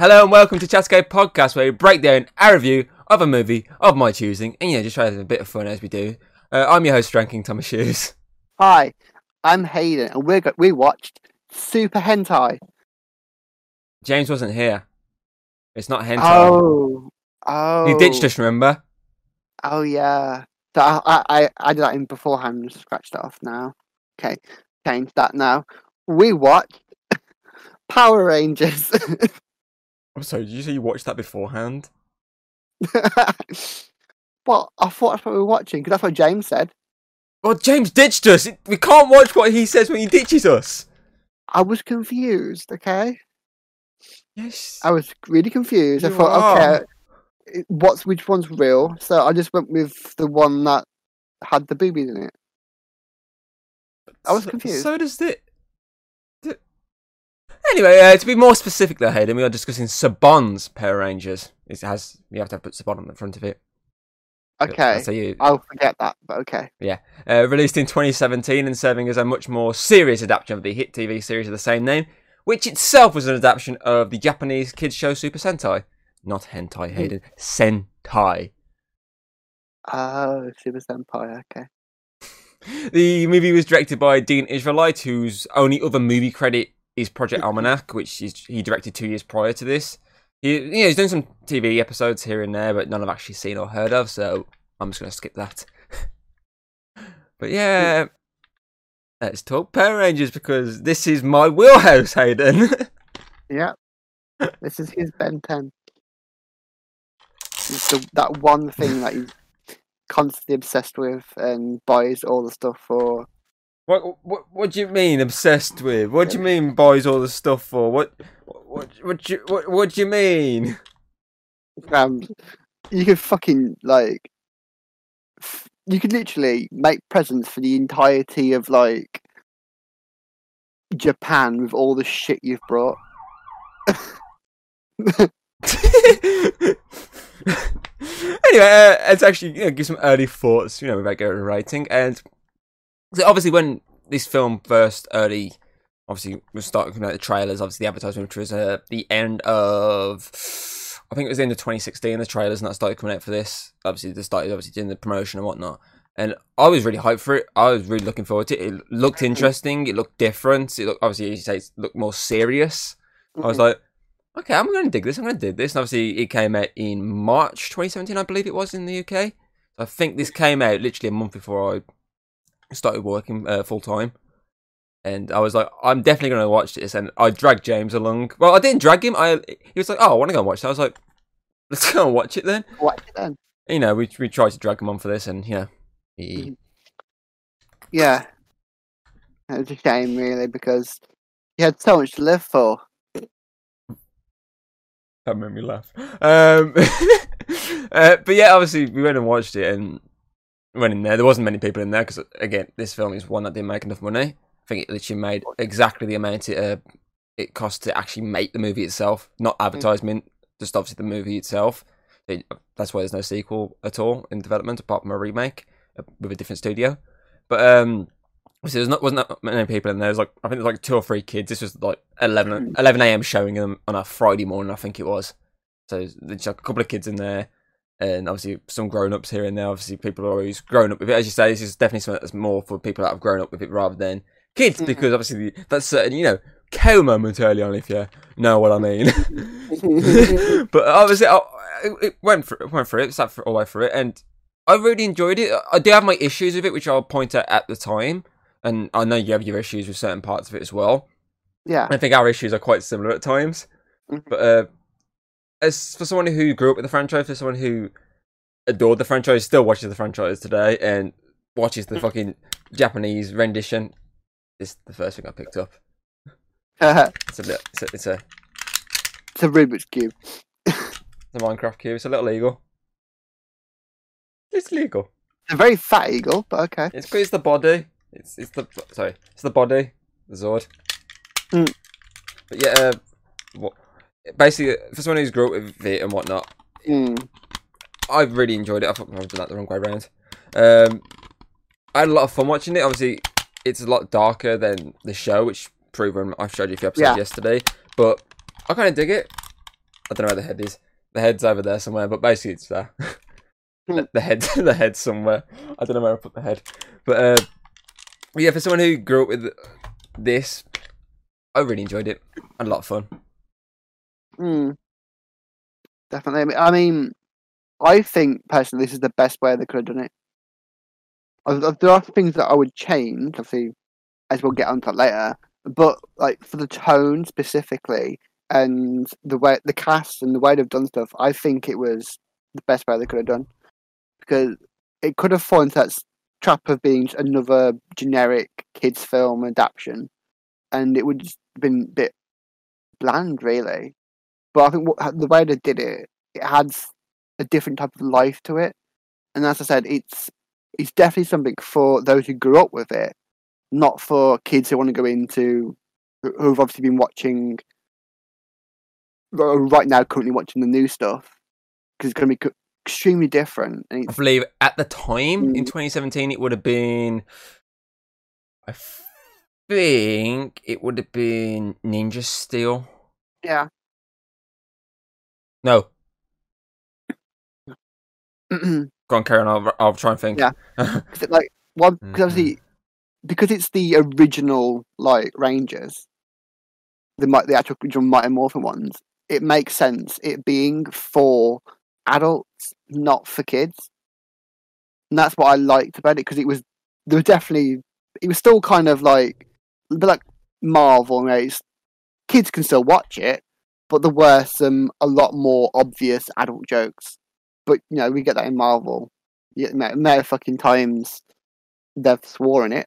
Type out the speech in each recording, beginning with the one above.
Hello and welcome to Chatscape Podcast, where we break down our review of a movie of my choosing, and yeah, just try to have a bit of fun as we do. Uh, I'm your host, Ranking Thomas Shoes. Hi, I'm Hayden, and we we watched Super Hentai. James wasn't here. It's not hentai. Oh, oh, You ditched us, remember? Oh yeah, so I, I I I did that in beforehand. and Scratched it off now. Okay, change that now. We watched Power Rangers. I'm sorry, did you say you watched that beforehand? well, I thought that's what we were watching because that's what James said. Well, James ditched us. We can't watch what he says when he ditches us. I was confused. Okay, Yes. I was really confused. I thought, are. okay, what's which one's real? So I just went with the one that had the boobies in it. I was So- confused. So does it. Anyway, uh, to be more specific, though, Hayden, we are discussing Saban's Power Rangers. It has you have to put Saban on the front of it. Okay, So you I'll forget that. But okay. uh, released in 2017 and serving as a much more serious adaptation of the hit TV series of the same name, which itself was an adaptation of the Japanese kids show Super Sentai. Not hentai, Hayden. Sentai. Oh, Super Senpai. Okay. The movie was directed by Dean Israelite, whose only other movie credit is Project Almanac, which he directed two years prior to this. He, know, he's done some TV episodes here and there, but none I've actually seen or heard of, so I'm just going to skip that. but yeah, let's talk Power Rangers because this is my wheelhouse, Hayden. Yeah. this is his Ben 10. It's the, that one thing that he's constantly obsessed with and buys all the stuff for. What, what what do you mean obsessed with? What do you mean buys all the stuff for? What what what do you what, what do you mean? Um, you could fucking, like. f- You could literally make presents for the entirety of, like. Japan with all the shit you've brought. anyway, uh, let's actually you know, give some early thoughts, you know, without going to rating. And obviously, when this film first early, obviously, we started coming out the trailers, obviously, the advertisement, which was uh, the end of, I think it was the end of 2016, the trailers, and that started coming out for this. Obviously, they started obviously doing the promotion and whatnot. And I was really hyped for it. I was really looking forward to it. It looked interesting. It looked different. It looked, obviously, as you say, it looked more serious. I was like, okay, I'm going to dig this. I'm going to dig this. And obviously, it came out in March 2017, I believe it was in the UK. I think this came out literally a month before I started working uh, full time. And I was like, I'm definitely going to watch this. And I dragged James along. Well, I didn't drag him. I He was like, oh, I want to go and watch that. I was like, let's go and watch it then. What then? You know, we, we tried to drag him on for this. And, you know, he, Yeah. It was a shame, really, because he had so much to live for. That made me laugh. Um, uh, but yeah, obviously we went and watched it and went in there. There wasn't many people in there because again, this film is one that didn't make enough money. I think it literally made exactly the amount it uh, it cost to actually make the movie itself, not advertisement. Just obviously the movie itself. It, that's why there's no sequel at all in development apart from a remake uh, with a different studio. But um, so there's not wasn't that many people in there. There's like I think there's like two or three kids. This was like 11, 11 a.m. showing them on a Friday morning. I think it was. So there's like a couple of kids in there, and obviously some grown ups here and there. Obviously, people are always grown up with it. As you say, this is definitely something that's more for people that have grown up with it rather than kids, Mhm. because obviously that's certain you know cow moment early on if you know what I mean. but obviously, I, it went for it went for it, sat for all the way through it, and I really enjoyed it. I do have my issues with it, which I'll point out at the time, and I know you have your issues with certain parts of it as well. yeah. I think our issues are quite similar at times. Mhm. But uh, as for someone who grew up with the franchise, for someone who adored the franchise, still watches the franchise today, and watches the fucking Japanese rendition, is the first thing I picked up. It's a bit, it's a, it's a, it's a Rubik's Cube. it's a Minecraft cube. It's a little eagle. It's legal. It's a very fat eagle, but okay. It's it's the body. It's it's the sorry. It's the body. The Zord. Hmm. But yeah, uh, what? Basically, for someone who's grew up with it and whatnot, Mm. I really enjoyed it. I thought I was doing that the wrong way around. Um, I had a lot of fun watching it. Obviously, it's a lot darker than the show, which proven I showed you a few episodes Yeah. yesterday. But I kind of dig it. I don't know where the head is. The head's over there somewhere, but basically it's there. the, the head, the head somewhere. I don't know where I put the head, but uh, yeah, for someone who grew up with this, I really enjoyed it. Had a lot of fun. Mm. Definitely. I mean, I think personally this is the best way they could have done it. There are things that I would change, obviously, as we'll get onto later. But like for the tone specifically, and the way the cast and the way they've done stuff, I think it was the best way they could have done because it could have fallen into that trap of being another generic kids film adaptation, and it would just been a bit bland, really. But I think what, the way they did it, it adds a different type of life to it, and as I said, it's it's definitely something for those who grew up with it, not for kids who want to go into who- who've obviously been watching right now currently watching the new stuff because it's going to be extremely different. I believe at the time in Mm. 2017, it would have been. I think it would have been Ninja Steel. yeah, No, go on, Karen. I'll, I'll try and think. Yeah. it, like one because obviously mm-hmm. because it's the original like Rangers, the mi- the actual original Mighty Morphin ones. It makes sense it being for adults, not for kids, and that's what I liked about it because it was there was definitely it was still kind of like a bit like Marvel, where it's, kids can still watch it, but there were some a lot more obvious adult jokes. But you know we get that in Marvel. Yeah, many, fucking times they've sworn it.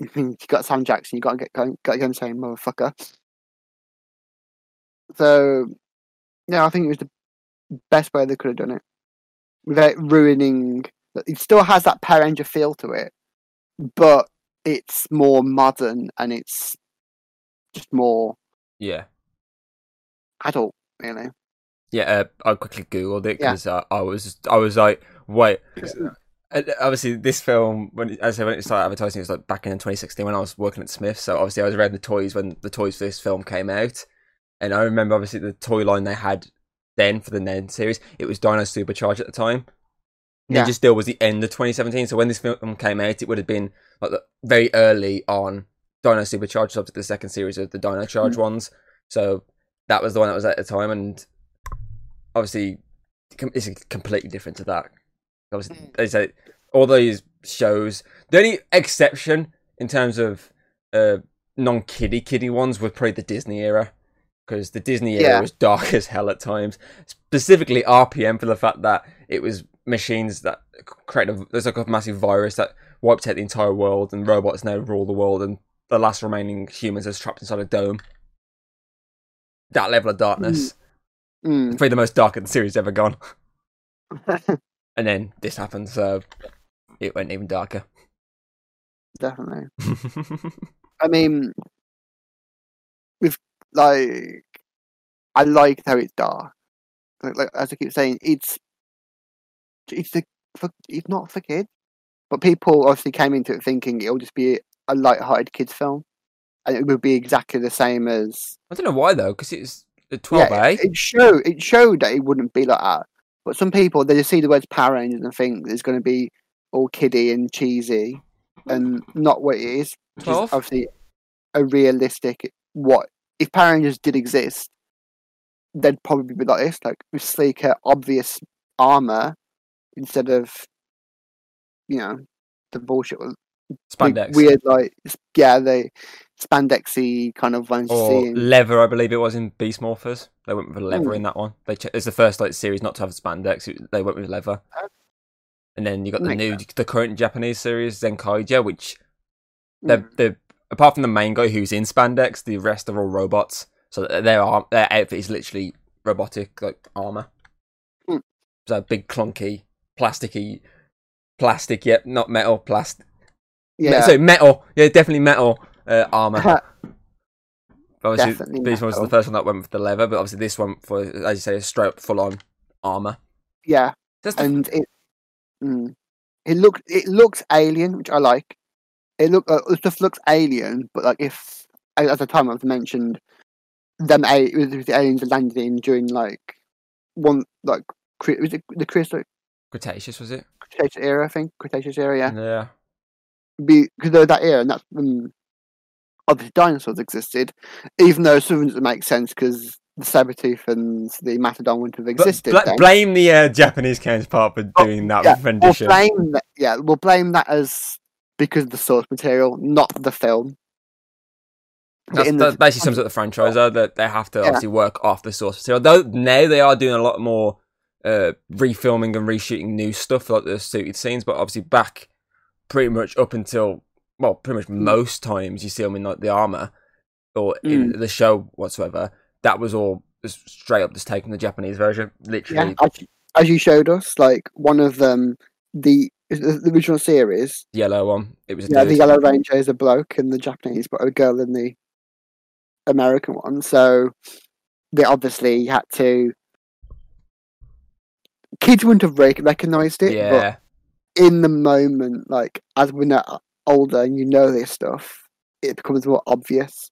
you got Sam Jackson, you got to get going, got to get him saying motherfucker. So, yeah, I think it was the best way they could have done it without ruining. It still has that Power Ranger feel to it, but it's more modern and it's just more Yeah. Adult, really. Yeah, uh, I quickly googled it Yeah. because uh, I was I was like, wait. Uh, Obviously, this film when it- as I said, when it started advertising, it was like back in 2016 when I was working at Smith. So obviously, I was reading the toys when the toys for this film came out, and I remember obviously the toy line they had then for the Ned series. It was Dino Supercharge at the time. Yeah. Ninja Steel was the end of 2017. So when this film came out, it would have been like very early on Dino Supercharge, up to the second series of the Dino Charge ones. So that was the one that was at the time, and obviously it's completely different to that. Obviously, Mm. they say all these shows. The only exception in terms of uh, non-kiddie kiddie ones were probably the Disney era, because the Disney era Yeah. was dark as hell at times. Specifically RPM for the fact that it was machines that created a, there's like a massive virus that wiped out the entire world, and robots now rule the world, and the last remaining humans are trapped inside a dome. That level of darkness, Mm. probably the most dark the series ever gone. And then this happened, so it went even darker. Definitely. I mean, with like, I like how it's dark. Like, like as I keep saying, it's it's a, for, it's not for kids, but people obviously came into it thinking it'll just be a light-hearted kids film, it would be exactly the same as I don't know why though, because it's the twelve. A. It, showed it showed that it wouldn't be like that, but some people they just see the words Power Rangers and think it's going to be all kiddie and cheesy, and not what it is. Which is 12? obviously a realistic what if Power Rangers did exist, they'd probably be like this, like with sleeker, obvious armor instead of you know the bullshit with Spandex weird like yeah the spandexy kind of ones or leather, I believe it was in Beast Morphers. They went with leather Mm. in that one. They ch- it's the first like series not to have spandex. They went with leather. Oh. And then you got the new, the current Japanese series Zenkaiger, which Mm. they're, they're apart from the main guy who's in spandex, the rest are all robots. So their arm, their outfit is literally robotic like armor. Mm. So big clunky, plasticky, plastic. Yep, not metal, plastic. yeah, So metal, yeah, definitely metal uh, armor. Obviously, Definitely Beast Wars was the first one that went with the leather, but obviously this one for, as you say, a straight up full on armor. yeah. That's the, and it mm, it looked it looks alien, which I like. It look uh, stuff looks alien, but like if as at the time I've mentioned them a- it was the aliens landed in during like one like was it the Cretaceous Cretaceous was it? Cretaceous era? I think Cretaceous era. Yeah, Yeah. because that era, and that's when obviously dinosaurs existed. Even though some of it doesn't make sense because the Sabertooth and the Mastodon wouldn't have existed. then. blame the uh, Japanese counterpart for Oh, doing that yeah, We'll rendition. blame that. Yeah, we'll blame that as because of the source material, not the film. That's, that basically sums up the franchise, though, that they have to Yeah. obviously work off the source material. Though now they are doing a lot more uh, refilming and reshooting new stuff, like the suited scenes. But obviously, back pretty much up until well, pretty much Mm. most times you see them in like the armor or in the show whatsoever. That was all just straight up just taking the Japanese version, literally Yeah, as, you- as you showed us, like one of them, the the, original series. the yellow one. It was a Yeah, the. Yellow Ranger is a bloke in the Japanese, but a girl in the American one. So they obviously had to. Kids wouldn't have recognized it, yeah. but in the moment, like as we're now older and you know this stuff, it becomes more obvious.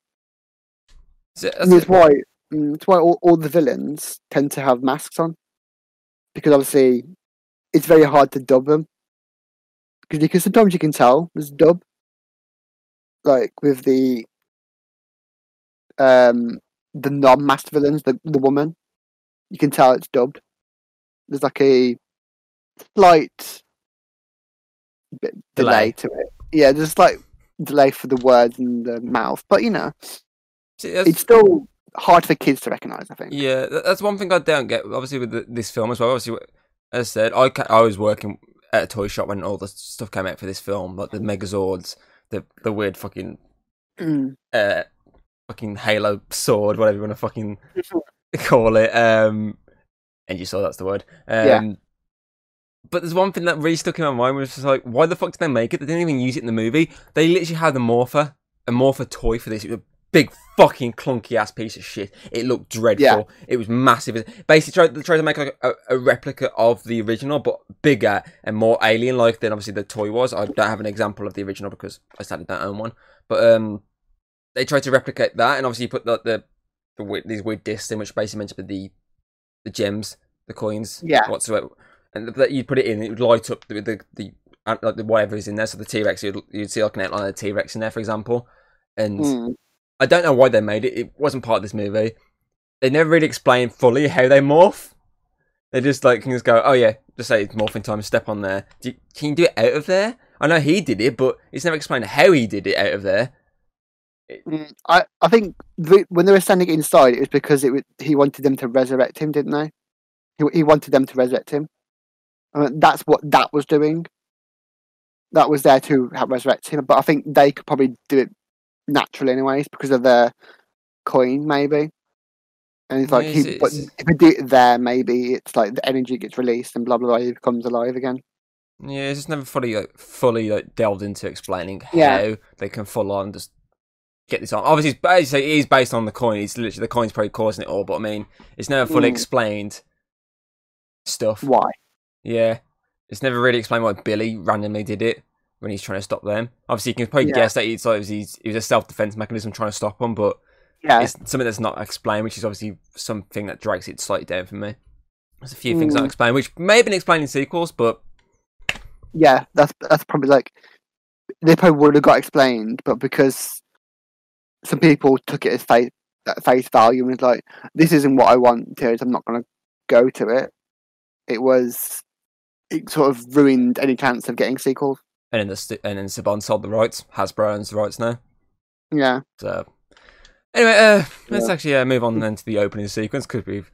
So that's that's why mm, that's why all, all the villains tend to have masks on, because obviously it's very hard to dub them. Because you can sometimes you can tell there's dub, like with the um the non-masked villains, the the woman, you can tell it's dubbed. There's like a slight bit delay, Delay. to it. Yeah, there's like delay for the words and the mouth, but you know, See, it's still hard for kids to recognize. I think. Yeah, that's one thing I don't get. Obviously, with the, this film as well. Obviously, as I said, I I was working at a toy shop when all the stuff came out for this film, like the Megazords, the the weird fucking Mm. uh fucking Halo sword, whatever you want to fucking call it. Um, and you saw that's the word. Um, Yeah. But there's one thing that really stuck in my mind was just like, why the fuck did they make it? They didn't even use it in the movie. They literally had a morpher, a morpher toy for this. It was a big fucking clunky ass piece of shit. It looked dreadful. Yeah. It was massive. Basically, tried they tried to make like a, a replica of the original, but bigger and more alien-like than obviously the toy was. I don't have an example of the original because I sadly don't own one. But um, they tried to replicate that, and obviously you put the the, the weird, these weird discs in, which basically meant to be the the gems, the coins, Yeah. whatsoever. And that you'd put it in, it would light up the the, the uh, like the whatever is in there. So the T Rex, you'd, you'd see like an outline of the T Rex in there, for example. And Mm. I don't know why they made it. It wasn't part of this movie. They never really explain fully how they morph. They just like can just go, oh yeah, just say it's morphing time. Step on there. Do you, can you do it out of there? I know he did it, but it's never explained how he did it out of there. Mm, I, I think the, when they were standing inside, it was because it was, he wanted them to resurrect him, didn't they? He, he wanted them to resurrect him. I mean, that's what that was doing. That was there to help resurrect him, but I think they could probably do it naturally, anyways, because of their coin, maybe. And it's like, Yeah, he, but it's- if they do it there, maybe it's like the energy gets released and blah blah blah. He becomes alive again. Yeah, it's just never fully like fully like delved into explaining Yeah. how they can full on just get this on. Obviously, it's basically it is based on the coin. It's literally the coin's probably causing it all, but I mean, it's never fully Mm. explained stuff. Why? Yeah, it's never really explained why Billy randomly did it when he's trying to stop them. Obviously, you can probably Yeah. guess that it's like he's it was a self defense mechanism trying to stop them, but Yeah, it's something that's not explained, which is obviously something that drags it slightly down for me. There's a few things not Mm. explained, which may have been explained in sequels, but yeah, that's that's probably like they probably would have got explained, but because some people took it as face face value and was like, "This isn't what I want," so I'm not going to go to it. It was it sort of ruined any chance of getting sequels. and then the st- and then Saban sold the rights. Hasbro owns the rights now. Yeah, So anyway, uh, let's Yeah. actually uh, move on then to the opening sequence because we've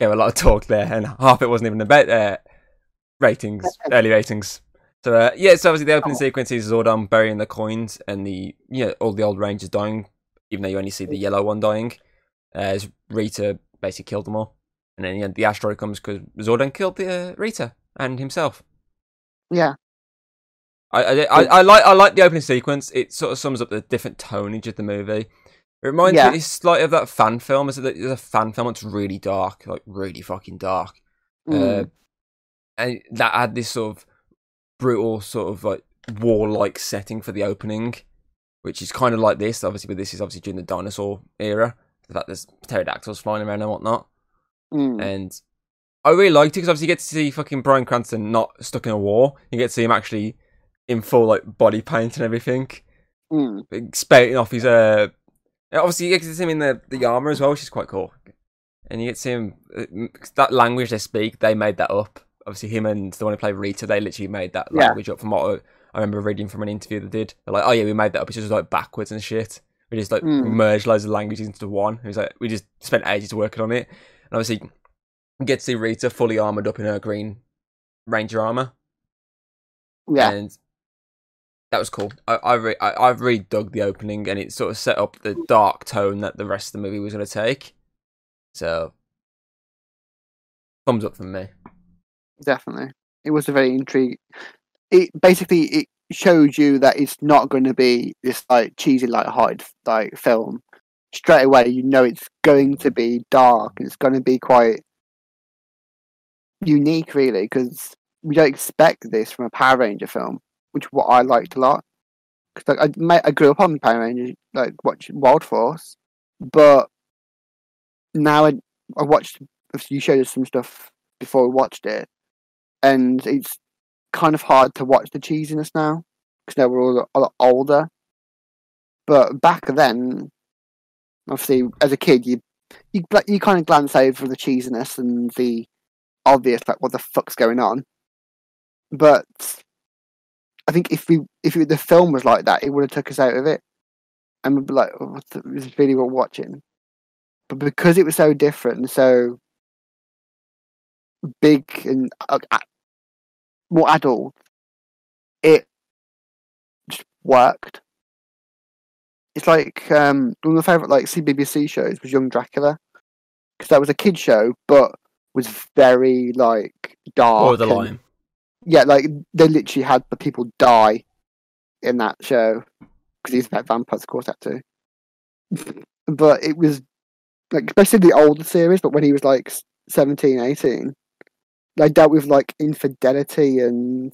gave a lot of talk there, and half it wasn't even about uh, ratings, early ratings. So uh, yeah, so obviously the opening Oh. sequence is Zordon burying the coins and the you know all the old Rangers dying, even though you only see the yellow one dying. Uh, as Rita basically killed them all, and then yeah, the asteroid comes because Zordon killed the uh, Rita and himself. yeah, I, I, I, I like I like the opening sequence. It sort of sums up the different tonage of the movie. It reminds Yeah. me it's like of that fan film. Is it there's a fan film? It's really dark, like really fucking dark. Mm. Uh, and that had this sort of brutal, sort of like warlike setting for the opening, which is kind of like this. Obviously, but this is obviously during the dinosaur era. The fact there's pterodactyls flying around and whatnot, Mm. and I really liked it because obviously you get to see fucking Bryan Cranston not stuck in a war. You get to see him actually in full like body paint and everything, Mm. spouting off his uh. Obviously, you get to see him in the the armor as well, which is quite cool. And you get to see him uh, that language they speak. They made that up. Obviously, him and the one who played Rita, they literally made that Yeah. language up from what I, I remember reading from an interview they did. They're like, "Oh yeah, we made that up. It's just like backwards and shit. We just like Mm. merged loads of languages into one." It was like we just spent ages working on it. And obviously, you get to see Rita fully armored up in her green Ranger armor, Yeah. and that was cool. I I, re- I I really dug the opening, and it sort of set up the dark tone that the rest of the movie was going to take. So, thumbs up from me. definitely. It was a very intriguing. It basically it showed you that it's not going to be this like cheesy, light-hearted like film. Straight away, you know it's going to be dark. and It's going to be quite unique, really, because we don't expect this from a Power Ranger film, which what I liked a lot. Because like, I, I grew up on Power Rangers, like watching Wild Force, but now I, I watched. You showed us some stuff before we watched it, and it's kind of hard to watch the cheesiness now because now we're all a lot older. But back then, obviously, as a kid, you you you kind of glance over the cheesiness and the obvious, like what the fuck's going on. But I think if we if the film was like that, it would have took us out of it, and we'd be like, oh, the, "Is this really what we're watching?" But because it was so different, and so big and uh, more adult, it just worked. It's like um, one of my favorite like CBBC shows was Young Dracula because that was a kid show, but was very like dark. and- Borderline. yeah, like they literally had the people die in that show because he's about vampires, of course, that too. but it was like, especially the older series, but when he was like s- 17, 18, they dealt with like infidelity and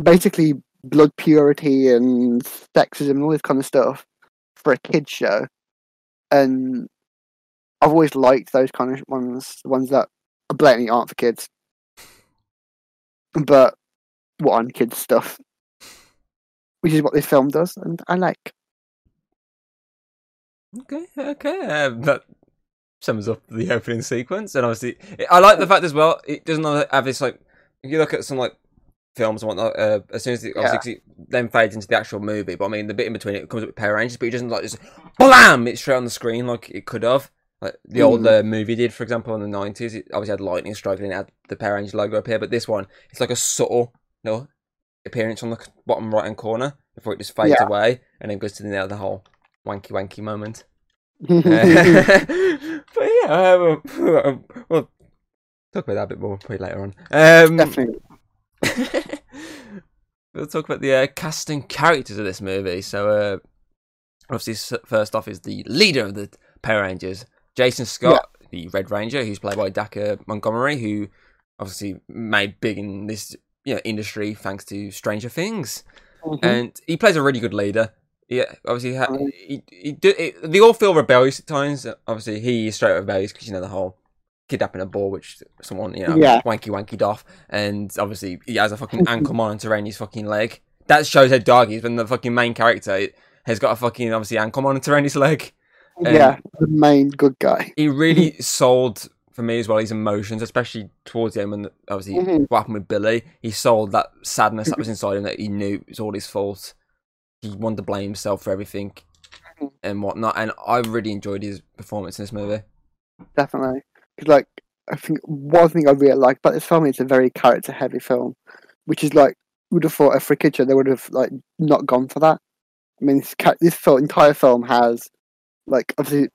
basically blood purity and sexism and all this kind of stuff for a kid's show. And I've always liked those kind of ones, the ones that blatantly aren't for kids but what on kids stuff, which is what this film does, and I like. Okay, okay. Um, that sums up the opening sequence, and obviously, I like the fact as well. It doesn't have this like. If you look at some like films and whatnot, uh, as soon as it obviously it then fades into the actual movie, but I mean the bit in between it comes up with Power Rangers, but it doesn't like just blam it's straight on the screen like it could have. Like the old Mm. uh, movie did, for example, in the nineties, it obviously had lightning striking and it had the Power Rangers logo up here, but this one it's like a subtle, you know, appearance on the bottom right hand corner before it just fades Yeah. away and then goes to the, other whole wanky wanky moment. yeah, but yeah, uh, we'll, we'll talk about that a bit more probably later on. Um, Definitely. we'll talk about the uh, casting characters of this movie. So, uh, obviously, first off is the leader of the Power Rangers, Jason Scott, the Red Ranger, who's played by Dacre Montgomery, who obviously made big in this you know industry thanks to Stranger Things Mhm. and he plays a really good leader. Yeah, obviously, ha- Right. he, he do, it, they all feel rebellious at times. Obviously, he is straight up rebellious because you know the whole kidnapping a ball, which someone you know Yeah. wanky wanky off, and obviously he has a fucking ankle monitor around his fucking leg. That shows how dog he's been. the fucking main character has got a fucking obviously ankle monitor around his leg. Yeah, the main good guy. He really sold for me as well his emotions, especially towards the end when obviously Mhm. what happened with Billy. He sold that sadness that was inside him that he knew it was all his fault. He wanted to blame himself for everything Mhm. and whatnot. And I really enjoyed his performance in this movie. Definitely, because like I think one thing I really like about this film is it's a very character-heavy film, which is like would have thought a free kitchen they would have like not gone for that. I mean, this, this entire film has like obviously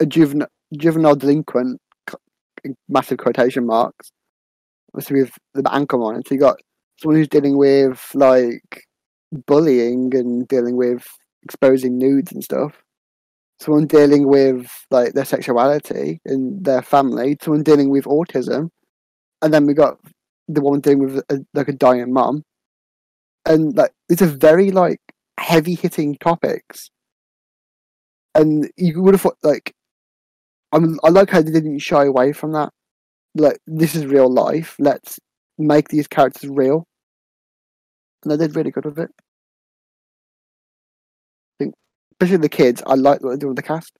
a juvenile juvenile delinquent, in massive quotation marks. Obviously, with the on it, so you got someone who's dealing with like bullying and dealing with exposing nudes and stuff. Someone dealing with like their sexuality in their family. Someone dealing with autism, and then we got the woman dealing with a, like a dying mum. And like these are very like heavy hitting topics. And you would have thought like I'm, I like how they didn't shy away from that. like this is real life. Let's make these characters real. And they did really good with it. I think, especially the kids, I like what they do with the cast.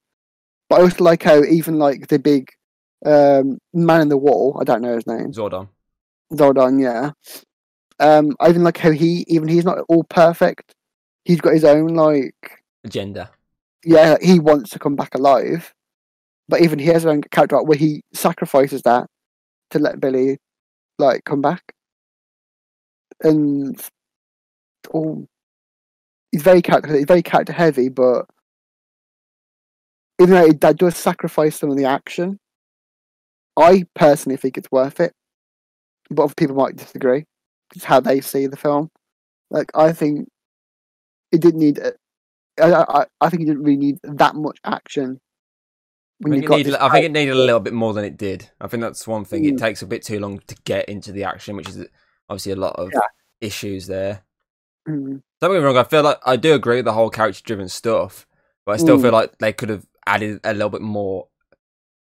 But I also like how even like the big um, man in the wall, I don't know his name, Zordon. Zordon, yeah. Um, I even like how he, even he's not all perfect. He's got his own like Agenda. Yeah, he wants to come back alive, but even he has own character arc where he sacrifices that to let Billy like come back, and oh, he's very character he's very character heavy, but even though he, that does sacrifice some of the action, I personally think it's worth it, but other people might disagree. It's how they see the film. Like I think it didn't need a- I, I, I think it didn't really need that much action. I think, it got needed, I think it needed a little bit more than it did. I think that's one thing. It Mm. takes a bit too long to get into the action, which is obviously a lot of Yeah. issues there. Mm, Don't get me wrong. I feel like I do agree with the whole character-driven stuff, but I still Mm. feel like they could have added a little bit more.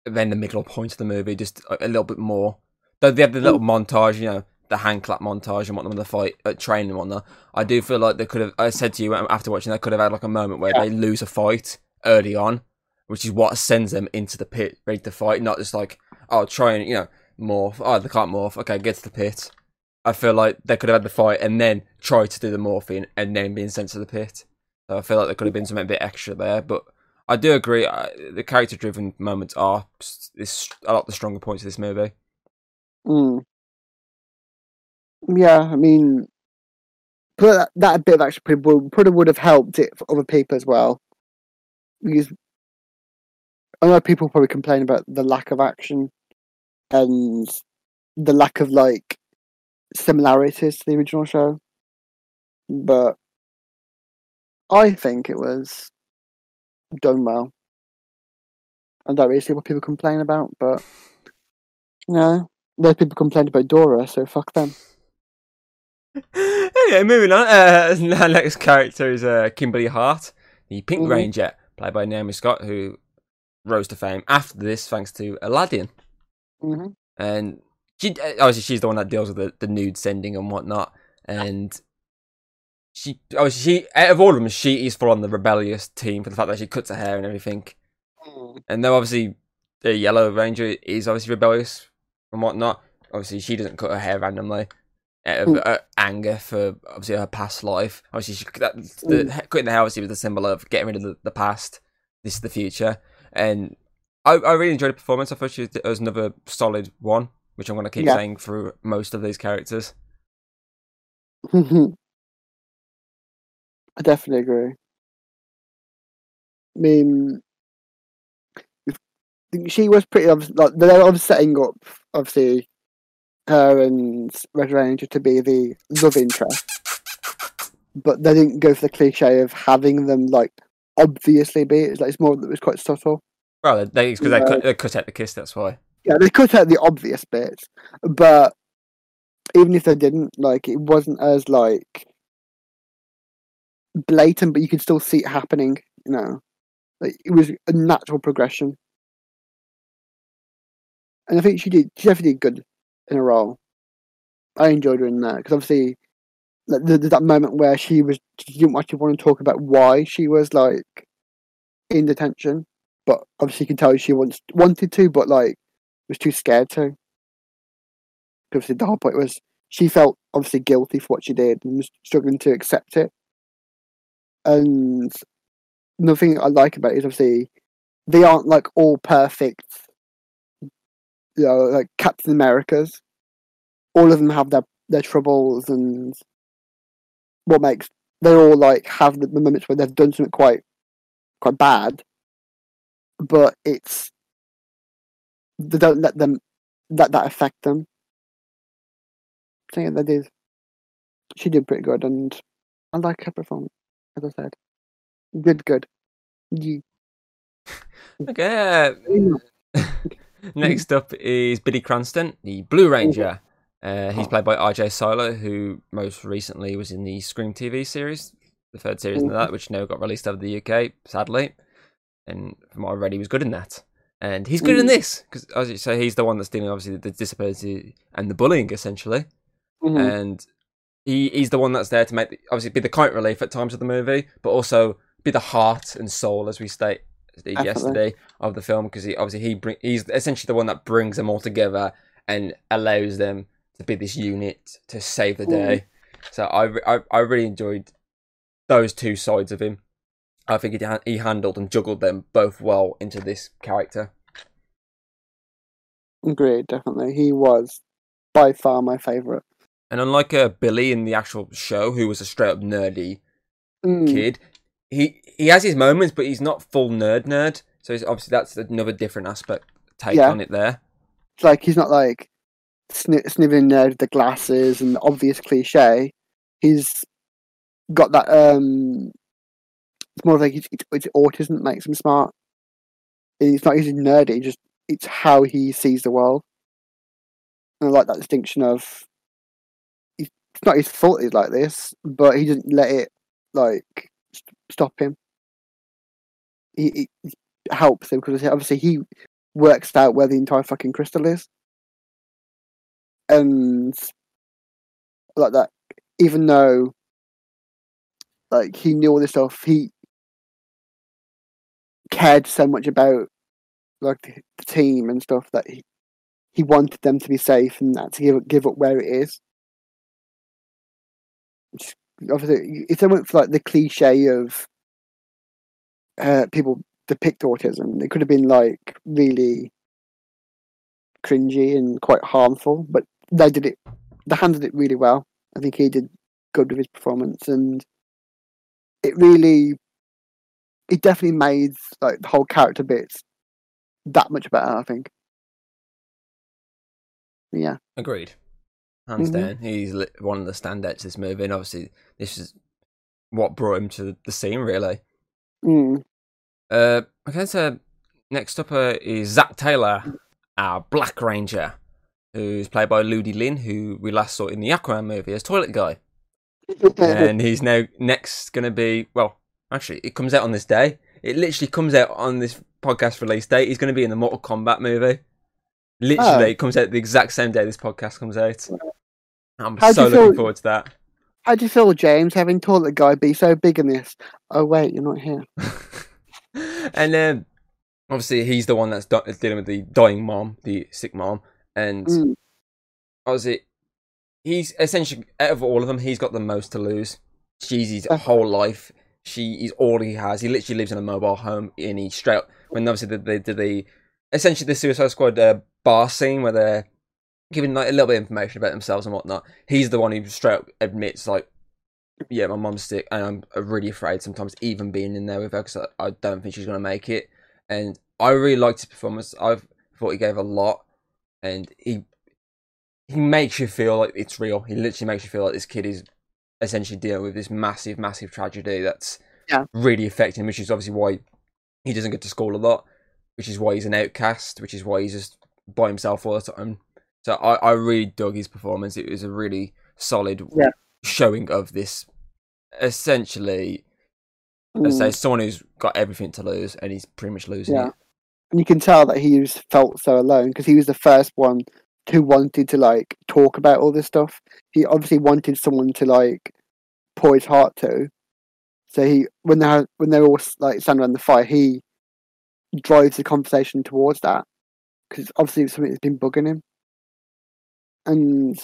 than the middle point of the movie, just a, a little bit more. They have the little montage, you know, the hand clap montage and whatnot, the fight, uh, training and whatnot. I do feel like they could have. I said to you after watching, they could have had like a moment where Yeah. they lose a fight early on, which is what sends them into the pit ready to fight, not just like oh try and you know morph. Oh they can't morph. Okay, get to the pit. I feel like they could have had the fight and then try to do the morphine and then being sent to the pit. So I feel like there could have been something a bit extra there, but I do agree. I, the character-driven moments are is a lot the stronger points of this movie. mm. Yeah, I mean, that, that bit of action probably would, probably would have helped it for other people as well. Because I know people probably complain about the lack of action and the lack of like similarities to the original show, but I think it was done well. I don't really see what people complain about, but you know, those people complained about Dora, so fuck them. Anyway, moving on. Uh, our next character is uh, Kimberly Hart, the Pink Mhm. Ranger, played by Naomi Scott, who rose to fame after this thanks to Aladdin. hmm And she uh, obviously she's the one that deals with the, the nude sending and whatnot. And she obviously she out of all of them, she is full on the rebellious team for the fact that she cuts her hair and everything. And though obviously the Yellow Ranger is obviously rebellious and whatnot, obviously she doesn't cut her hair randomly Mm. Uh, anger for obviously her past life. Obviously, she, that, the, cutting the hair obviously was a symbol of getting rid of the, the past. This is the future, and I, I really enjoyed the performance. I thought she was, was another solid one, which I'm going to keep Yeah. saying through most of these characters. I definitely agree. I mean, she was pretty. Like they were obviously setting up, obviously, her and Red Ranger to be the love interest, but they didn't go for the cliche of having them like obviously be. It's like it's more. That it was quite subtle. Well, they because they, cut, they cut out the kiss. That's why. Yeah, they cut out the obvious bits, but even if they didn't, like, it wasn't as like blatant, but you could still see it happening. You know, like it was a natural progression, and I think she did. She definitely did good in a role. I enjoyed her in that because obviously, there's that moment where she was she didn't actually want to talk about why she was like in detention, but obviously you can tell she wants wanted to, but like was too scared to. Because the whole point was she felt obviously guilty for what she did and was struggling to accept it. And the thing I like about it is obviously they aren't like all perfect, know, like Captain Americas. All of them have their their troubles and what makes they all like have the, the moments where they've done something quite quite bad, but it's they don't let them let that affect them. So yeah, they did. She did pretty good, and I like her performance. As I said, good, good. Yeah. Okay. Next up is Billy Cranston, the Blue Ranger. Uh, he's played by RJ Cyler, who most recently was in the Scream TV series, the third series of that, which never got released over the UK, sadly. And from what I read, he was good in that. and he's good in this because as you say, he's the one that's dealing obviously with the disability and the bullying essentially, Mhm. and he he's the one that's there to make the, obviously be the comic relief at times of the movie, but also be the heart and soul, as we state Definitely. yesterday, of the film because he obviously he bring he's essentially the one that brings them all together and allows them to be this unit to save the Mm. day. So I, I I really enjoyed those two sides of him. I think he, he handled and juggled them both well into this character. Agreed, definitely. He was by far my favourite. And unlike uh, Billy in the actual show, who was a straight up nerdy Mm, kid, he he has his moments, but he's not full nerd nerd. So he's, obviously that's another different aspect take Yeah. on it there. It's like he's not like sni- sniveling nerd with the glasses and the obvious cliche. He's got that. um It's more like it's, it's, autism that makes him smart. It's not using nerdy, just it's how he sees the world. And I like that distinction of it's not his fault he's like this, but he doesn't let it like stop him. He, he helps him because obviously he works out where the entire fucking crystal is, and like that. Even though, like he knew all this stuff, he cared so much about like the, the team and stuff that he he wanted them to be safe and not to give give up where it is. Which, obviously, if they went for like the cliche of uh, people depict autism, it could have been like really cringy and quite harmful. But they did it. They handled it really well. I think he did good with his performance, and it really, it definitely made like the whole character bits that much better. I think. Yeah. Agreed. Hands Mhm. down, he's one of the standouts this movie, and obviously this is what brought him to the scene. Really. Mm. Uh, okay, so next up uh, is Zach Taylor, our Black Ranger, who's played by Ludi Lin, who we last saw in the Aquaman movie as Toilet Guy. and he's now next going to be well actually it comes out on this day it literally comes out on this podcast release date he's going to be in the mortal kombat movie literally Oh. it comes out the exact same day this podcast comes out i'm How so looking feel- forward to that How do you feel, James, having toilet guy be so big in this? Oh wait, you're not here. and then obviously he's the one that's di- dealing with the dying mom the sick mom and Mm. obviously he's essentially out of all of them he's got the most to lose she's his Uh. whole life she is all he has he literally lives in a mobile home and he straight up when obviously they did the, the essentially the suicide squad uh, bar scene where they're giving like a little bit of information about themselves and whatnot he's the one who straight up admits like yeah my mom's sick and i'm uh, really afraid sometimes even being in there with her because I, I don't think she's going to make it and i really liked his performance i thought he gave a lot and he he makes you feel like it's real. He literally makes you feel like this kid is essentially dealing with this massive, massive tragedy that's Yeah. really affecting him, which is obviously why he doesn't get to school a lot, which is why he's an outcast, which is why he's just by himself all the time. So I, I really dug his performance. It was a really solid Yeah. showing of this essentially let's Mm. say someone who's got everything to lose and he's pretty much losing Yeah. it. And you can tell that he was felt so alone because he was the first one who wanted to like talk about all this stuff. He obviously wanted someone to like pour his heart to. So he, when they are when they're all like standing around the fire, he drives the conversation towards that because obviously it's something that's been bugging him. And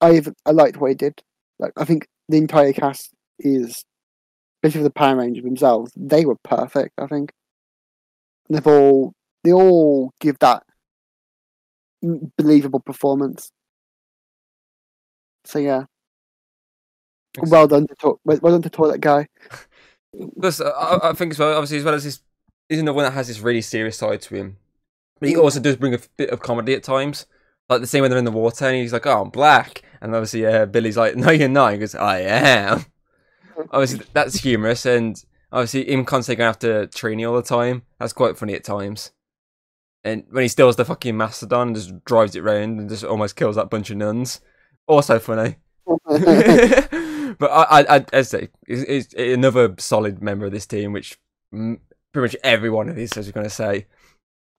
I I liked what he did. Like I think the entire cast is, especially the Power Rangers themselves, they were perfect. I think they've all they all give that believable performance. So yeah, well done to talk. Well done to toilet guy. Plus, I- I, I think as well, obviously, as well as this, he's another one that has this really serious side to him. But he also does bring a bit of comedy at times. Like the scene when they're in the water and he's like, oh, I'm black. And obviously, uh, Billy's like, no, you're not. He goes, I am. obviously, that's humorous. And obviously, him constantly going after Trini all the time. That's quite funny at times. And when he steals the fucking Mastodon and just drives it round and just almost kills that bunch of nuns. Also funny. but I, I, I say, is is another solid member of this team, which pretty much every one of these, as you're going to say,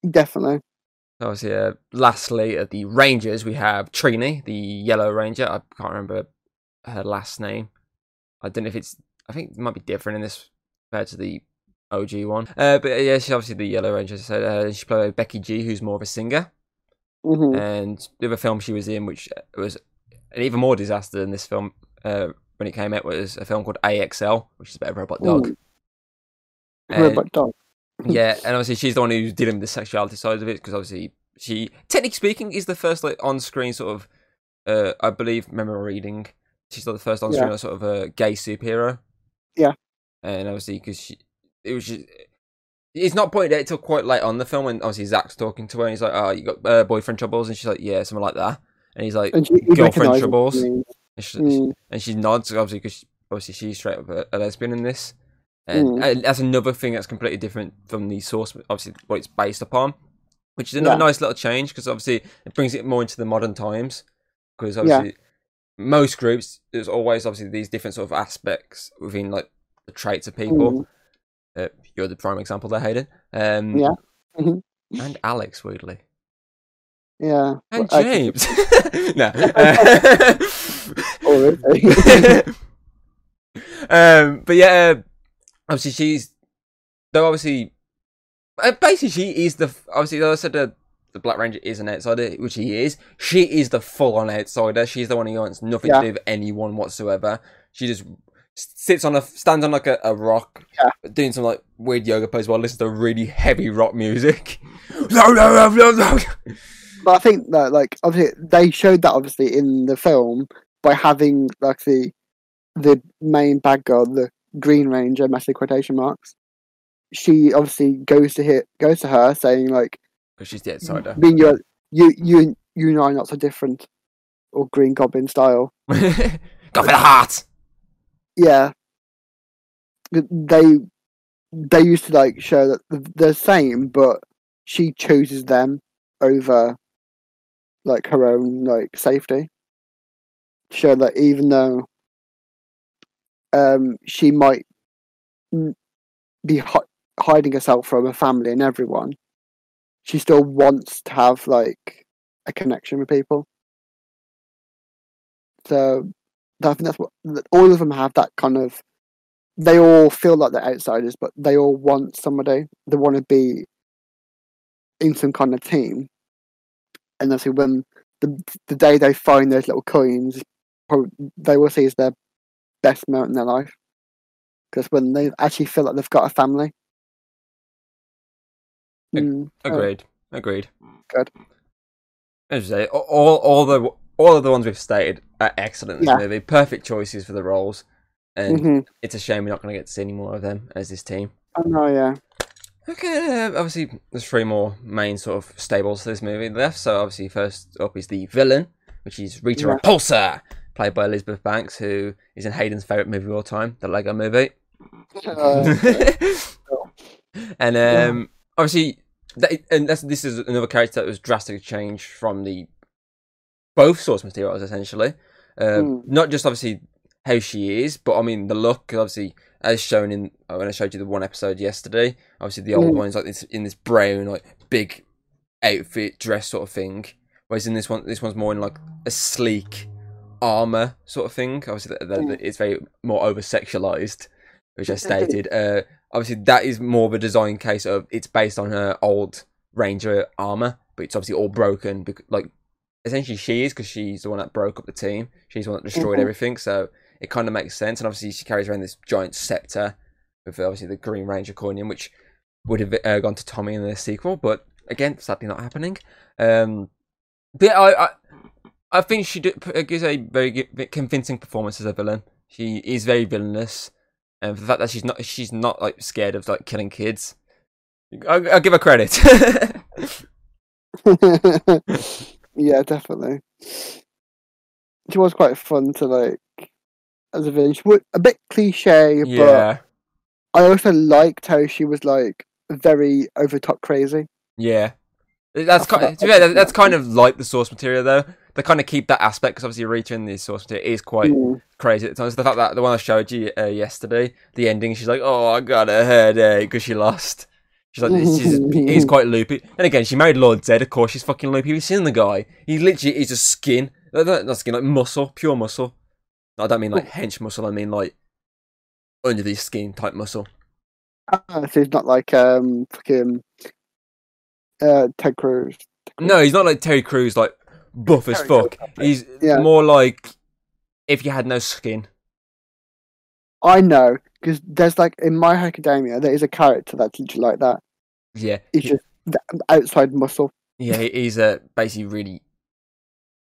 Definitely. Obviously, uh, lastly, at the Rangers, we have Trini, the Yellow Ranger. I can't remember her last name. I don't know if it's. I think it might be different in this compared to the OG one. Uh, but yeah, she's obviously the Yellow Ranger. So uh, she played by Becky G, who's more of a singer. hmm And the other film she was in, which was an even more disaster than this film uh, when it came out, was a film called AXL, which is about a robot dog. Uh, Robot dog. Yeah, and obviously she's the one who's dealing with the sexuality side of it because obviously she, technically speaking, is the first like on-screen sort of, uh, I believe, memory reading. She's like the first on-screen like, sort of a gay superhero. Yeah. and obviously because she, it was just. It's not pointed out till quite late on the film when obviously Zach's talking to her and he's like, "Oh, you got uh, boyfriend troubles," and she's like, "Yeah, something like that." And he's like, And she, girlfriend troubles. and she, Mm. and she nods obviously because obviously she's straight up a, a lesbian in this, and, Mm. and that's another thing that's completely different from the source, obviously what it's based upon, which is another Yeah. nice little change because obviously it brings it more into the modern times. Because Yeah. obviously most groups there's always obviously these different sort of aspects within like the traits of people. Mm. Uh, you're the prime example there, Hayden. Um, Yeah. Mhm. and Alex weirdly. Yeah. And Well, James. no. uh, um, but yeah, uh, obviously she's though. Obviously, uh, basically she is the obviously. Though I said the the Black Ranger is an outsider, which he is. She is the full on outsider. She's the one who wants nothing Yeah. to do with anyone whatsoever. She just sits on a stands on like a, a rock, Yeah. doing some like weird yoga pose while listening to really heavy rock music. No, no, no, no, no. But I think that, like, obviously, they showed that obviously in the film by having like the the main bad girl, the Green Ranger, massive quotation marks. She obviously goes to hit, goes to her, saying like, Because she's the outsider. "Being you, you, you, you and I are not so different," or Green Goblin style. Go for the heart. Yeah, they they used to like show that they're the same, but she chooses them over like her own like safety. Show that even though um she might be hi- hiding herself from her family and everyone, she still wants to have like a connection with people. So I think that's what all of them have that kind of. They all feel like they're outsiders, but they all want somebody. They want to be in some kind of team. And obviously, when the the day they find those little coins, they will see as their best moment in their life. Because when they actually feel like they've got a family. Mm, oh, Agreed. Agreed. Good. As you say, all all the all of the ones we've stated are excellent in this Yeah. movie. Perfect choices for the roles, and mhm. it's a shame we're not going to get to see any more of them as this team. Oh yeah. Okay, uh, obviously there's three more main sort of stables to this movie left. So obviously first up is the villain, which is Rita Yeah. Repulsa, played by Elizabeth Banks, who is in Hayden's favorite movie of all time, the Lego Movie. Uh, and um, obviously, that, and that's this is another character that was drastically changed from the both source materials essentially. Uh, Mm. Not just obviously how she is, but I mean the look. Obviously, as shown in uh, when I showed you the one episode yesterday. Obviously, the old Mm. one's like this in this brown, like big outfit dress sort of thing. Whereas in this one, this one's more in like a sleek armor sort of thing. Obviously, the, the, Mm. the- it's very more over sexualized, which I stated. uh, obviously, that is more of a design case of it's based on her old Ranger armor, but it's obviously all broken. Because, like, essentially, she is because she's the one that broke up the team. She's the one that destroyed Mhm. everything. So it kind of makes sense. And obviously, she carries around this giant scepter with obviously the Green Ranger coin in, which would have uh, gone to Tommy in the sequel, but again, sadly not happening. Um, but yeah, I, I, I think she did, uh, gives a very gi- convincing performance as a villain. She is very villainous, and for the fact that she's not, she's not like scared of like killing kids. I'll, I'll give her credit. yeah, definitely. She was quite fun to like as a villain. She was a bit cliche, but I also liked how she was like very over top crazy. yeah. That's kind. forgot- to be fair, that- that's kind of like the source material, though. They kind of keep that aspect because obviously in the source material is quite Mm. crazy at times. The fact that the one I showed you uh, yesterday, the ending, she's like, "Oh, I got a headache" because she lost. She's like, this is, he's quite loopy. And again, she married Lord Zed. Of course, she's fucking loopy. You've seen the guy. He literally is just skin. Not, not skin, like muscle, pure muscle. I don't mean like hench muscle. I mean like under the skin type muscle. Ah, so he's not like um fucking uh Ted Cruz. No, he's not like Terry Crews, like buff as fuck. He's Yeah. more like if you had no skin. I know because there's like in My Hero Academia there is a character that's literally like that. Yeah, He's just outside muscle. yeah. He's uh, basically really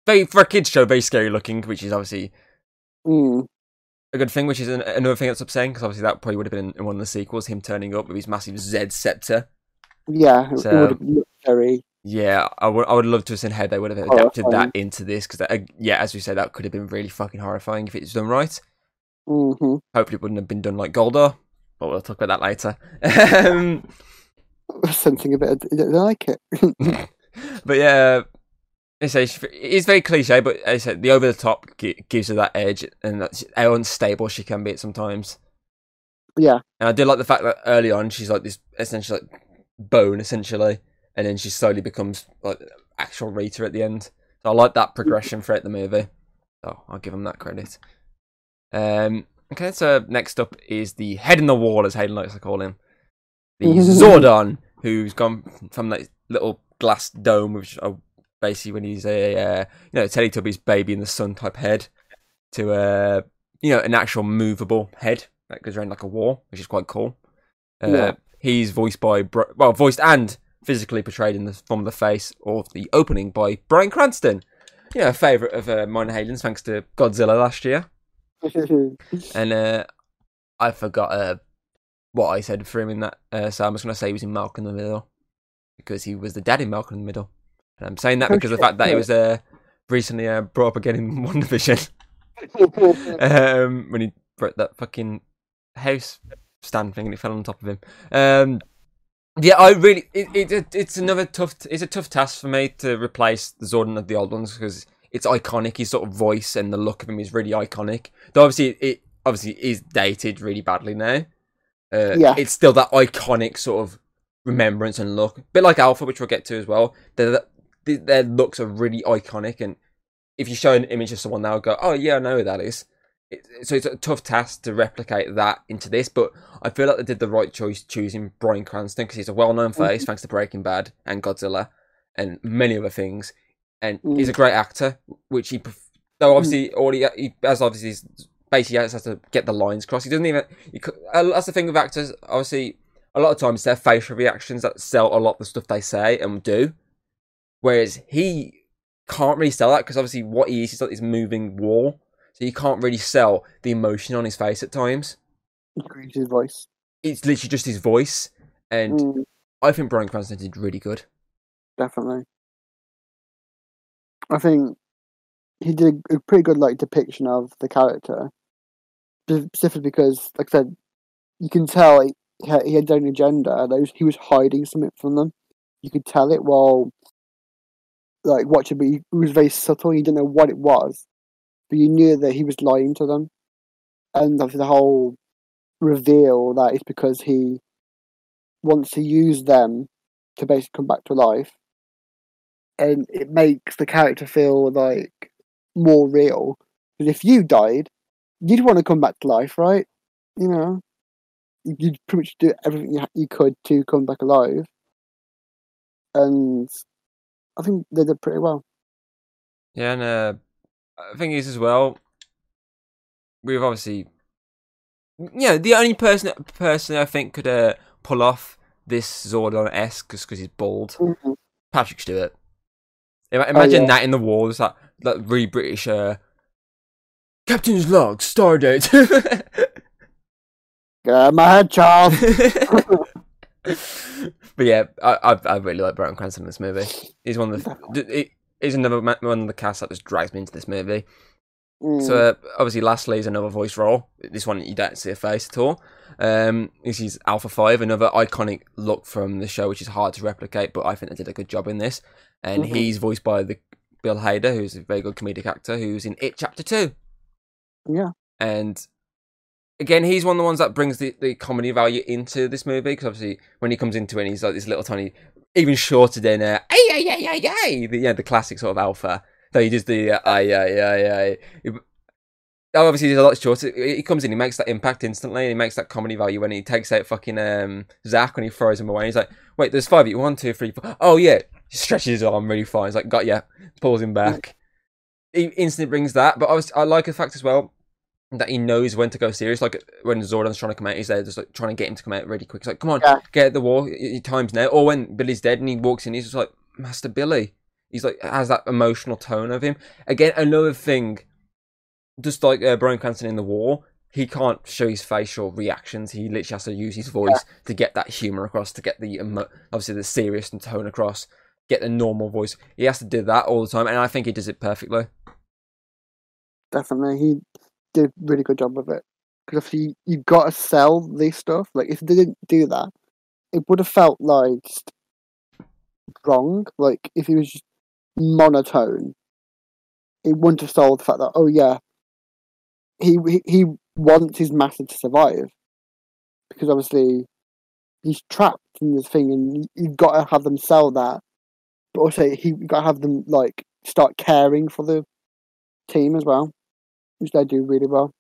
very for a kids show, very scary looking, which is obviously Mm. a good thing. Which is an, another thing that's upsetting because obviously that probably would have been in one of the sequels. Him turning up with his massive Z scepter. Yeah, it, So- it would have looked very. Yeah, I would. I would love to have seen how they would have adapted that into this because, yeah, as we said, that could have been really fucking horrifying if it was done right. hmm Hopefully, it wouldn't have been done like Goldar, but we'll talk about that later. um, Sensing a bit. Of, I like it. but yeah, it's, it's very cliche, but as I said, the over the top gives her that edge, and that's how unstable she can be at sometimes. yeah, And I did like the fact that early on she's like this essentially like bone, essentially, and then she slowly becomes like actual Rita at the end. So I like that progression throughout the movie. So I'll give him that credit. Um, okay, so next up is the head in the wall, as Hayden likes to call him, the Zordon, who's gone from that little glass dome, which uh, basically when he's a uh, you know Teletubbies baby in the sun type head, to uh, you know an actual movable head that goes around like a wall, which is quite cool. Uh, Yeah. He's voiced by Bri- well, voiced and physically portrayed in the form of the face or the opening by Bryan Cranston. You know, a favourite of uh, Hayden's thanks to Godzilla last year. And uh, I forgot uh, what I said for him in that, uh, so I'm just going to say he was in Malcolm in the Middle because he was the dad in Malcolm in the Middle. And I'm saying that because of the fact that he was uh, recently uh, brought up again in One Division um, when he broke that fucking house stand thing and it fell on top of him. Um, yeah, I really, it, it, it, it's another tough, it's a tough task for me to replace the Zordon of the old ones because it's iconic. His sort of voice and the look of him is really iconic. Though obviously, it obviously is dated really badly now. Uh, Yeah. it's still that iconic sort of remembrance and look, a bit like Alpha, which we'll get to as well. Their their- their looks are really iconic, and if you show an image of someone, they'll go, "Oh yeah, I know who that is." So it's a tough task to replicate that into this, but I feel like they did the right choice choosing Bryan Cranston because he's a well-known face thanks to Breaking Bad and Godzilla and many other things, and Mm. he's a great actor, which he though obviously already he has obviously he's- basically has to get the lines crossed. He doesn't even. He, uh, that's the thing with actors. Obviously, a lot of times their facial reactions that sell a lot of the stuff they say and do, whereas he can't really sell that because obviously what he is is like this moving wall, so you can't really sell the emotion on his face at times. Increase his voice. It's literally just his voice, and Mm, I think Bryan Cranston did really good. definitely. I think he did a pretty good like depiction of the character, specifically because, like I said, you can tell he, he had- an agenda. He was hiding something from them. You could tell it while like watching, but he, it was very subtle. You didn't know what it was, but you knew that he was lying to them. And the whole reveal that is because he wants to use them to basically come back to life, and it makes the character feel like more real. Because if you died, you'd want to come back to life, right? You know, you'd pretty much do everything you, you could to come back alive, and I think they did pretty well. Yeah, and uh, the thing is as well, we've obviously, you know, the only person person I think could uh, pull off this Zordon esque just because he's bald, Mhm. Patrick Stewart. Ima- Imagine yeah. that in the walls, that that really British uh, Captain's log, Stardate. Get out of my head, Charles. but yeah, I, I I really like Bryan Cranston in this movie. He's one of the d- he's another one of the cast that just drags me into this movie. Mm, So uh, obviously, lastly is another voice role. This one you don't see a face at all. Um, this is Alpha Five, another iconic look from the show, which is hard to replicate, but I think they did a good job in this. And Mhm. he's voiced by the Bill Hader, who's a very good comedic actor, who's in It Chapter Two. yeah, And again, he's one of the ones that brings the, the comedy value into this movie because obviously when he comes into it, he's like this little tiny, even shorter than uh, ay ay ay ay the yeah the classic sort of alpha. Though he does the uh, ay ay ay obviously, he's a lot shorter. He comes in, he makes that impact instantly, and he makes that comedy value when he takes out fucking um, Zach when he throws him away. He's like, "Wait, there's five you. One, two, three, four. Oh yeah." He stretches his arm really far. He's like, "Got ya." Pulls him back. He instantly brings that, but I, was, I like the fact as well that he knows when to go serious. Like when Zordon's trying to come out, he's there just like trying to get him to come out really quick. He's like, "Come on, Yeah. get at the wall. Your time's now." Or when Billy's dead and he walks in, he's just like, "Master Billy." He's like has that emotional tone of him. Again, another thing, just like uh, Bryan Cranston in the war, he can't show his facial reactions. He literally has to use his voice to get that humor across, to get the emo- obviously the serious and tone across, get the normal voice. He has to do that all the time, and I think he does it perfectly. Definitely, he did a really good job of it. Because if you got to sell this stuff, like if they didn't do that, it would have felt like wrong. Like if he was just monotone, it wouldn't have sold the fact that oh yeah, he he, he wants his master to survive, because obviously he's trapped in this thing, and you- you've got to have them sell that. But also, he you got to have them like start caring for the team as well, which they do really well.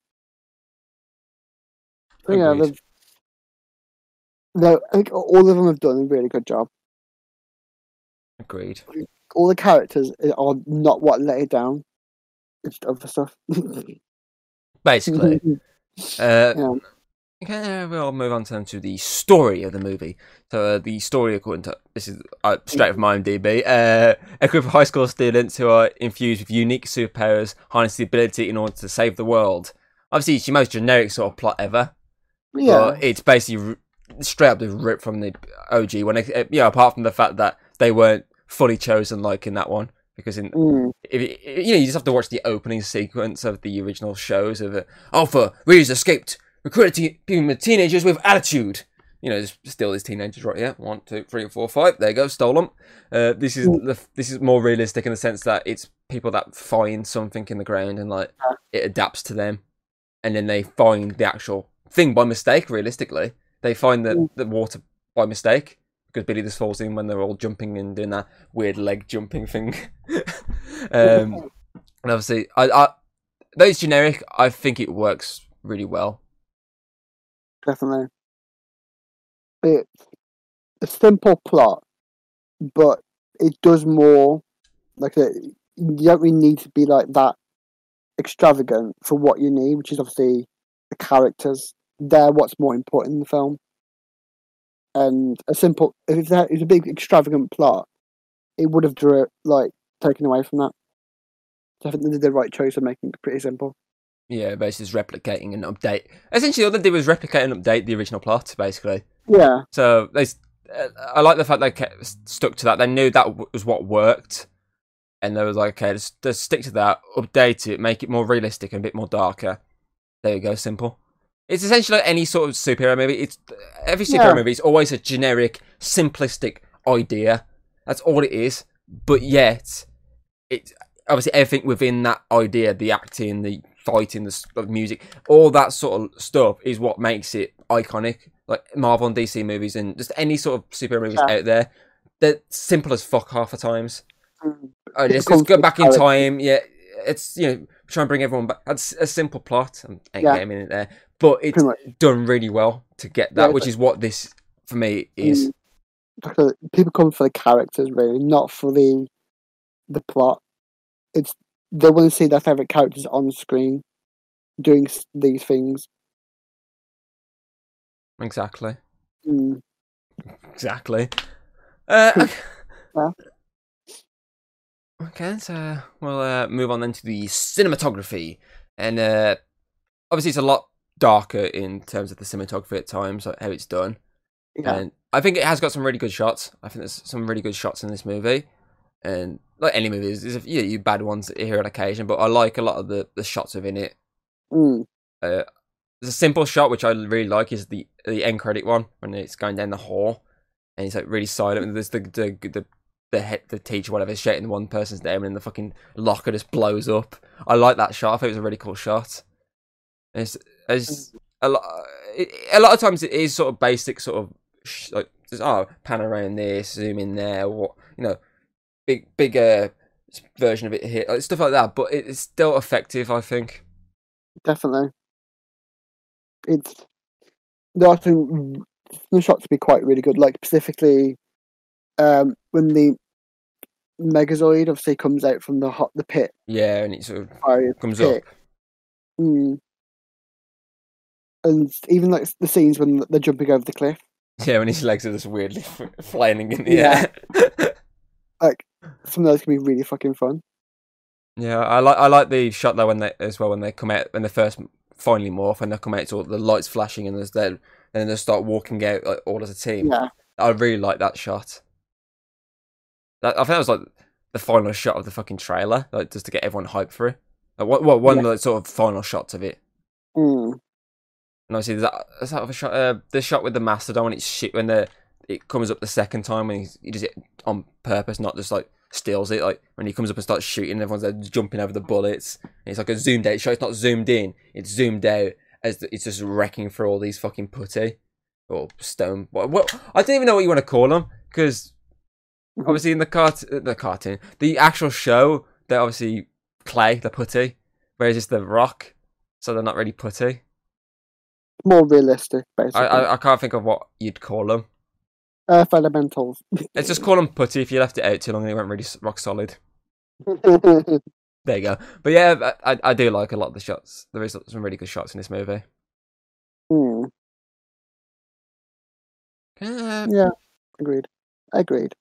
Yeah, they've, no, I think all of them have done a really good job. Agreed. All the characters are not what let it down. It's other stuff. Basically, uh, Yeah. Okay, we'll move on to, then to the story of the movie. So, uh, the story, according to this is uh, straight from IMDb, uh, a group of high school students who are infused with unique superpowers harness the ability in order to save the world. Obviously, it's your most generic sort of plot ever. yeah, But it's basically r- straight up the rip from the OG. When they, uh, you know, apart from the fact that they weren't fully chosen, like in that one, because in Mm, if you, you know, you just have to watch the opening sequence of the original shows of uh, Alpha Rita's escaped, human teenagers with attitude. You know, still these teenagers right here. One, two, three, four, five. There you go, stole. Uh, this is the, this is more realistic in the sense that it's people that find something in the ground and like it adapts to them, and then they find the actual thing by mistake. Realistically, they find the the water by mistake because Billy just falls in when they're all jumping and doing that weird leg jumping thing. um, and obviously, I, I though it's generic, I think it works really well. Definitely. It's a simple plot, but it does more. Like said, you don't really need to be like that extravagant for what you need, which is obviously the characters. They're what's more important in the film. And a simple, if that is a big extravagant plot, it would have drew like taken away from that. So I think they did the right choice of making it pretty simple. Yeah, basically replicating and update. Essentially, all they did was replicate and update the original plot, basically. Yeah, So they, uh, I like the fact they kept, stuck to that. They knew that w- was what worked, and they was like, okay, let's, let's stick to that, update it, make it more realistic and a bit more darker. There you go, simple. It's essentially like any sort of superhero movie. It's every superhero Yeah. movie is always a generic, simplistic idea. That's all it is. But yet, it obviously everything within that idea, the acting, the fighting, the, music, all that sort of stuff is what makes it iconic. Like Marvel and DC movies and just any sort of superhero movies Yeah. out there, they're simple as fuck half the times. Mm. It just, just go back in time. Yeah, it's you know try and bring everyone back. That's a simple plot. I'm ain't Yeah. getting in there, but it's done really well to get that, Yeah, which is what this for me is. Mm. People come for the characters, really, not for the the plot. It's they want to see their favorite characters on screen doing these things. Exactly. Mm. Exactly. Uh, okay. Yeah. okay, so we'll uh, move on then to the cinematography, and uh, obviously it's a lot darker in terms of the cinematography at times, like how it's done. Yeah, And I think it has got some really good shots. I think there's some really good shots in this movie, and like any movies, there's, a few you bad ones here on occasion, but I like a lot of the the shots within it. mm. Uh, there's a simple shot which I really like is the the end credit one when it's going down the hall, and it's like really silent. And there's the the the the, head, the teacher whatever is shouting one person's name, and then the fucking locker just blows up. I like that shot. I think it was a really cool shot. And It's, it's a lot. It, a lot of times it is sort of basic, sort of sh- like just oh pan around this, zoom in there, what you know, big bigger version of it here, like, stuff like that. But it's still effective, I think. Definitely. It's there are some the shots to be quite really good. Like specifically, um, when the Megazord obviously comes out from the hot the pit, Yeah, and it sort of fire comes pit. up. Mm. And even like the scenes when they're jumping over the cliff, Yeah, when his legs are just weirdly f- flying in the Yeah. air. like some of those can be really fucking fun. Yeah, I like I like the shot though when they as well when they come out when they first finally morph and they come out it's all the lights flashing and there's then and then they start walking out like, all as a team. Yeah, I really like that shot. That, I think that was like the final shot of the fucking trailer, like just to get everyone hyped for it. Like what, what one Yeah. of the sort of final shots of it. mm. And obviously there's that, there's that other shot, uh, the shot with the mastodon when it's shit when the it comes up the second time when he does it on purpose, not just like steals it. Like when he comes up and starts shooting, everyone's there jumping over the bullets. And it's like a zoomed out shot. It's not zoomed in. It's zoomed out as the, it's just wrecking through all these fucking putty or stone. What, what I don't even know what you want to call them because mm-hmm. obviously in the cart the cartoon, the actual show, they're obviously clay, the putty, whereas it's the rock, so they're not really putty. more realistic, basically. I, I I can't think of what you'd call them. Earth elementals. Let's just call them putty. If you left it out too long, and weren't really rock solid. There you go. But yeah, I, I- do like a lot of the shots. There is some really good shots in this movie. Uh, Yeah, agreed. Agreed.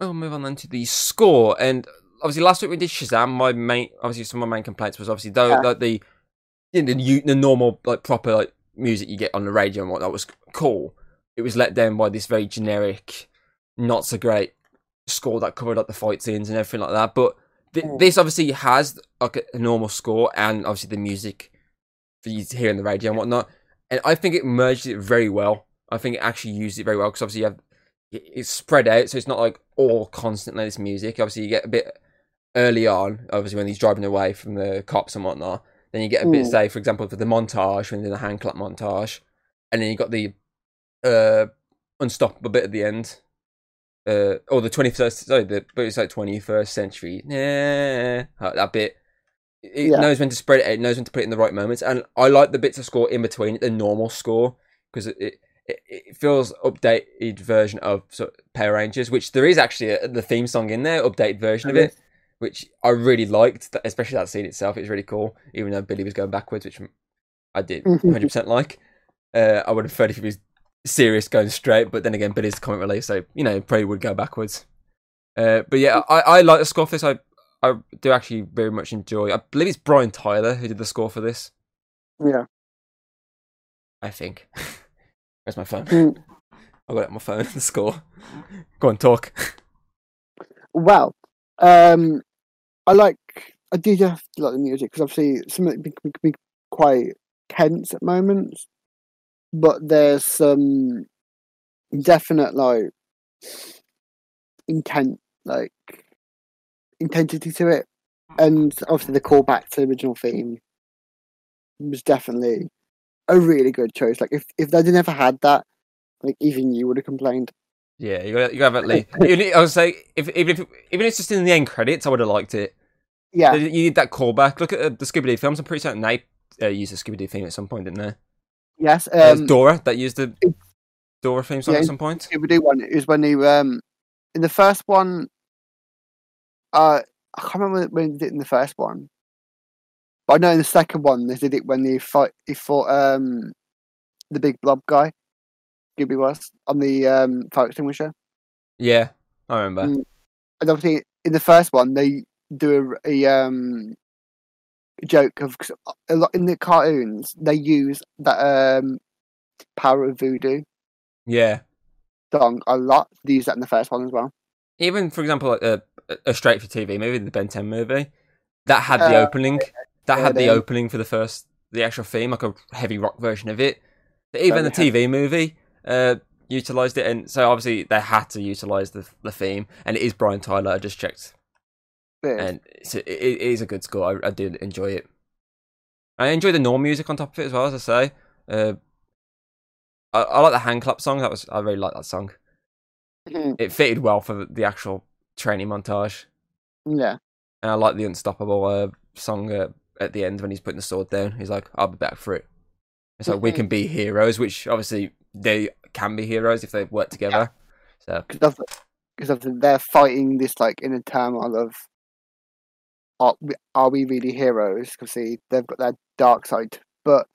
we'll move on then to the score. And obviously, last week we did Shazam. My main, obviously, some of my main complaints was obviously though Yeah. like the you know, the, the normal like proper like music you get on the radio and whatnot was cool. It was let down by this very generic, not so great score that covered up the fight scenes and everything like that. But th- Mm. this obviously has like a, normal score and obviously the music for you to hear on the radio and whatnot. And I think it merged it very well. I think it actually used it very well because obviously you have it's spread out, so it's not like all constantly this music. Obviously, you get a bit early on, obviously when he's driving away from the cops and whatnot. Then you get a bit, Mm. say, for example, for the montage when they're in the hand clap montage, and then you got the uh unstoppable bit at the end. Uh, or the twenty first, sorry, the but it's like twenty first century. Yeah, that bit. It Yeah. knows when to spread it. It knows when to put it in the right moments, and I like the bits of score in between the normal score because it, it it feels updated version of sort of Power Rangers, which there is actually a, the theme song in there, updated version of it, which I really liked. Especially that scene itself, it was really cool. Even though Billy was going backwards, which I did 100 percent like. Uh, I would have preferred if he was serious going straight, but then again, Billy's the comic relief, so you know probably would go backwards. Uh, but yeah, I, I like the score for this. I I do actually very much enjoy. I believe it's Brian Tyler who did the score for this. Yeah. I think. Where's my phone? Mm. I got it on my phone. The score. Go on, talk. Well, um, I like. I do just like the music because obviously some of it can be, can be quite tense at moments, but there's some definite like intent, like intensity to it, and obviously the callback to the original theme was definitely a really good choice. Like if if they'd never had that, like even you would have complained. Yeah, you got you got to have at least. I would say if even if even if it's just in the end credits, I would have liked it. Yeah, You need that callback. Look at uh, the Scooby Doo films. I'm pretty certain they uh, used the Scooby Doo theme at some point, didn't they? Yes. It was Um, Dora that used the Dora theme song yeah, at some point. Scooby Doo one is when he um in the first one. Uh, I can't remember when they did it in the first one, but I know in the second one they did it when they fight. He fought um the big blob guy. Scooby was on the um fire extinguisher, Yeah, I remember. Mm. and obviously in the first one they do a, a um joke of a lot in the cartoons they use that um power of voodoo Yeah, song a lot. They use that in the first one as well. even for example, like a, a straight for TV movie, the Ben Ten movie, that had the Uh, opening. That had the opening for the first, the actual theme, like a heavy rock version of it. But even the. TV movie uh, utilized it, and so obviously they had to utilize the the theme, and it is Brian Tyler. I just checked, Yeah. and a, it, it is a good score. I, I do enjoy it. I enjoy the norm music on top of it as well, as I say. Uh, I, I like the hand clap song. That was I really like that song. Mhm. It fitted well for the, actual training montage, yeah. and I like the unstoppable uh, song uh, at the end when he's putting the sword down. He's like, "I'll be back for it." It's like we Mhm. can be heroes, which obviously they can be heroes if they work together. So because because they're fighting this like inner turmoil of are we, are we really heroes? Because see, they've got their dark side, but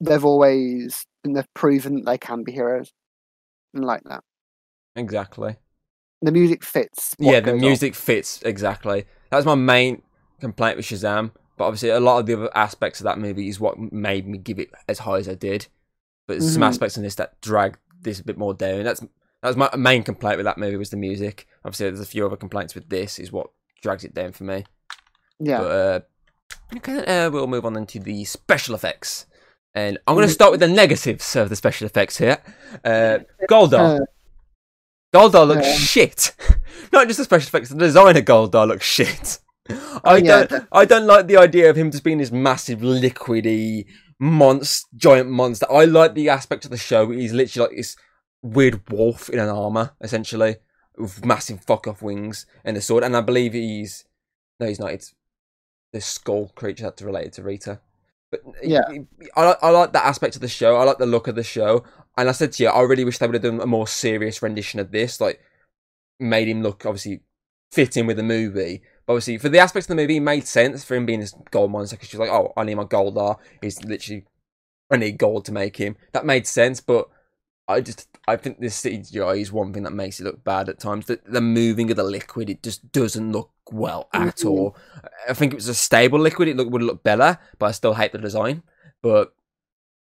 they've always and they've proven that they can be heroes, and like that. exactly. The music fits. yeah, the goes on. music fits exactly. That was my main complaint with Shazam. But obviously, a lot of the other aspects of that movie is what made me give it as high as I did. But there's some Mhm. aspects in this that drag this a bit more down. That's that was my main complaint with that movie was the music. Obviously, there's a few other complaints with this is what drags it down for me. Yeah. But uh, okay, uh, we'll move on into the special effects, and I'm going to start with the negatives of the special effects here. Uh, Goldar. Uh, Goldar looks Yeah. shit. Not just the special effects, the design of Goldar looks shit. I yeah, don't I don't like the idea of him just being this massive liquidy monster giant monster. I like the aspect of the show where he's literally like this weird wolf in an armour, essentially, with massive fuck off wings and a sword. And I believe he's no, he's not. It's the skull creature that's related to Rita. But Yeah. I like I like that aspect of the show. I like the look of the show. And I said to you, I really wish they would have done a more serious rendition of this, like made him look obviously fit in with the movie. But obviously, for the aspects of the movie, it made sense for him being this gold monster because she's like, oh, I need my Goldar. He's literally, I need gold to make him. That made sense, but I just, I think this CGI is one thing that makes it look bad at times. The, the moving of the liquid, it just doesn't look well at all. I think it was a stable liquid, it look, would look better, but I still hate the design. But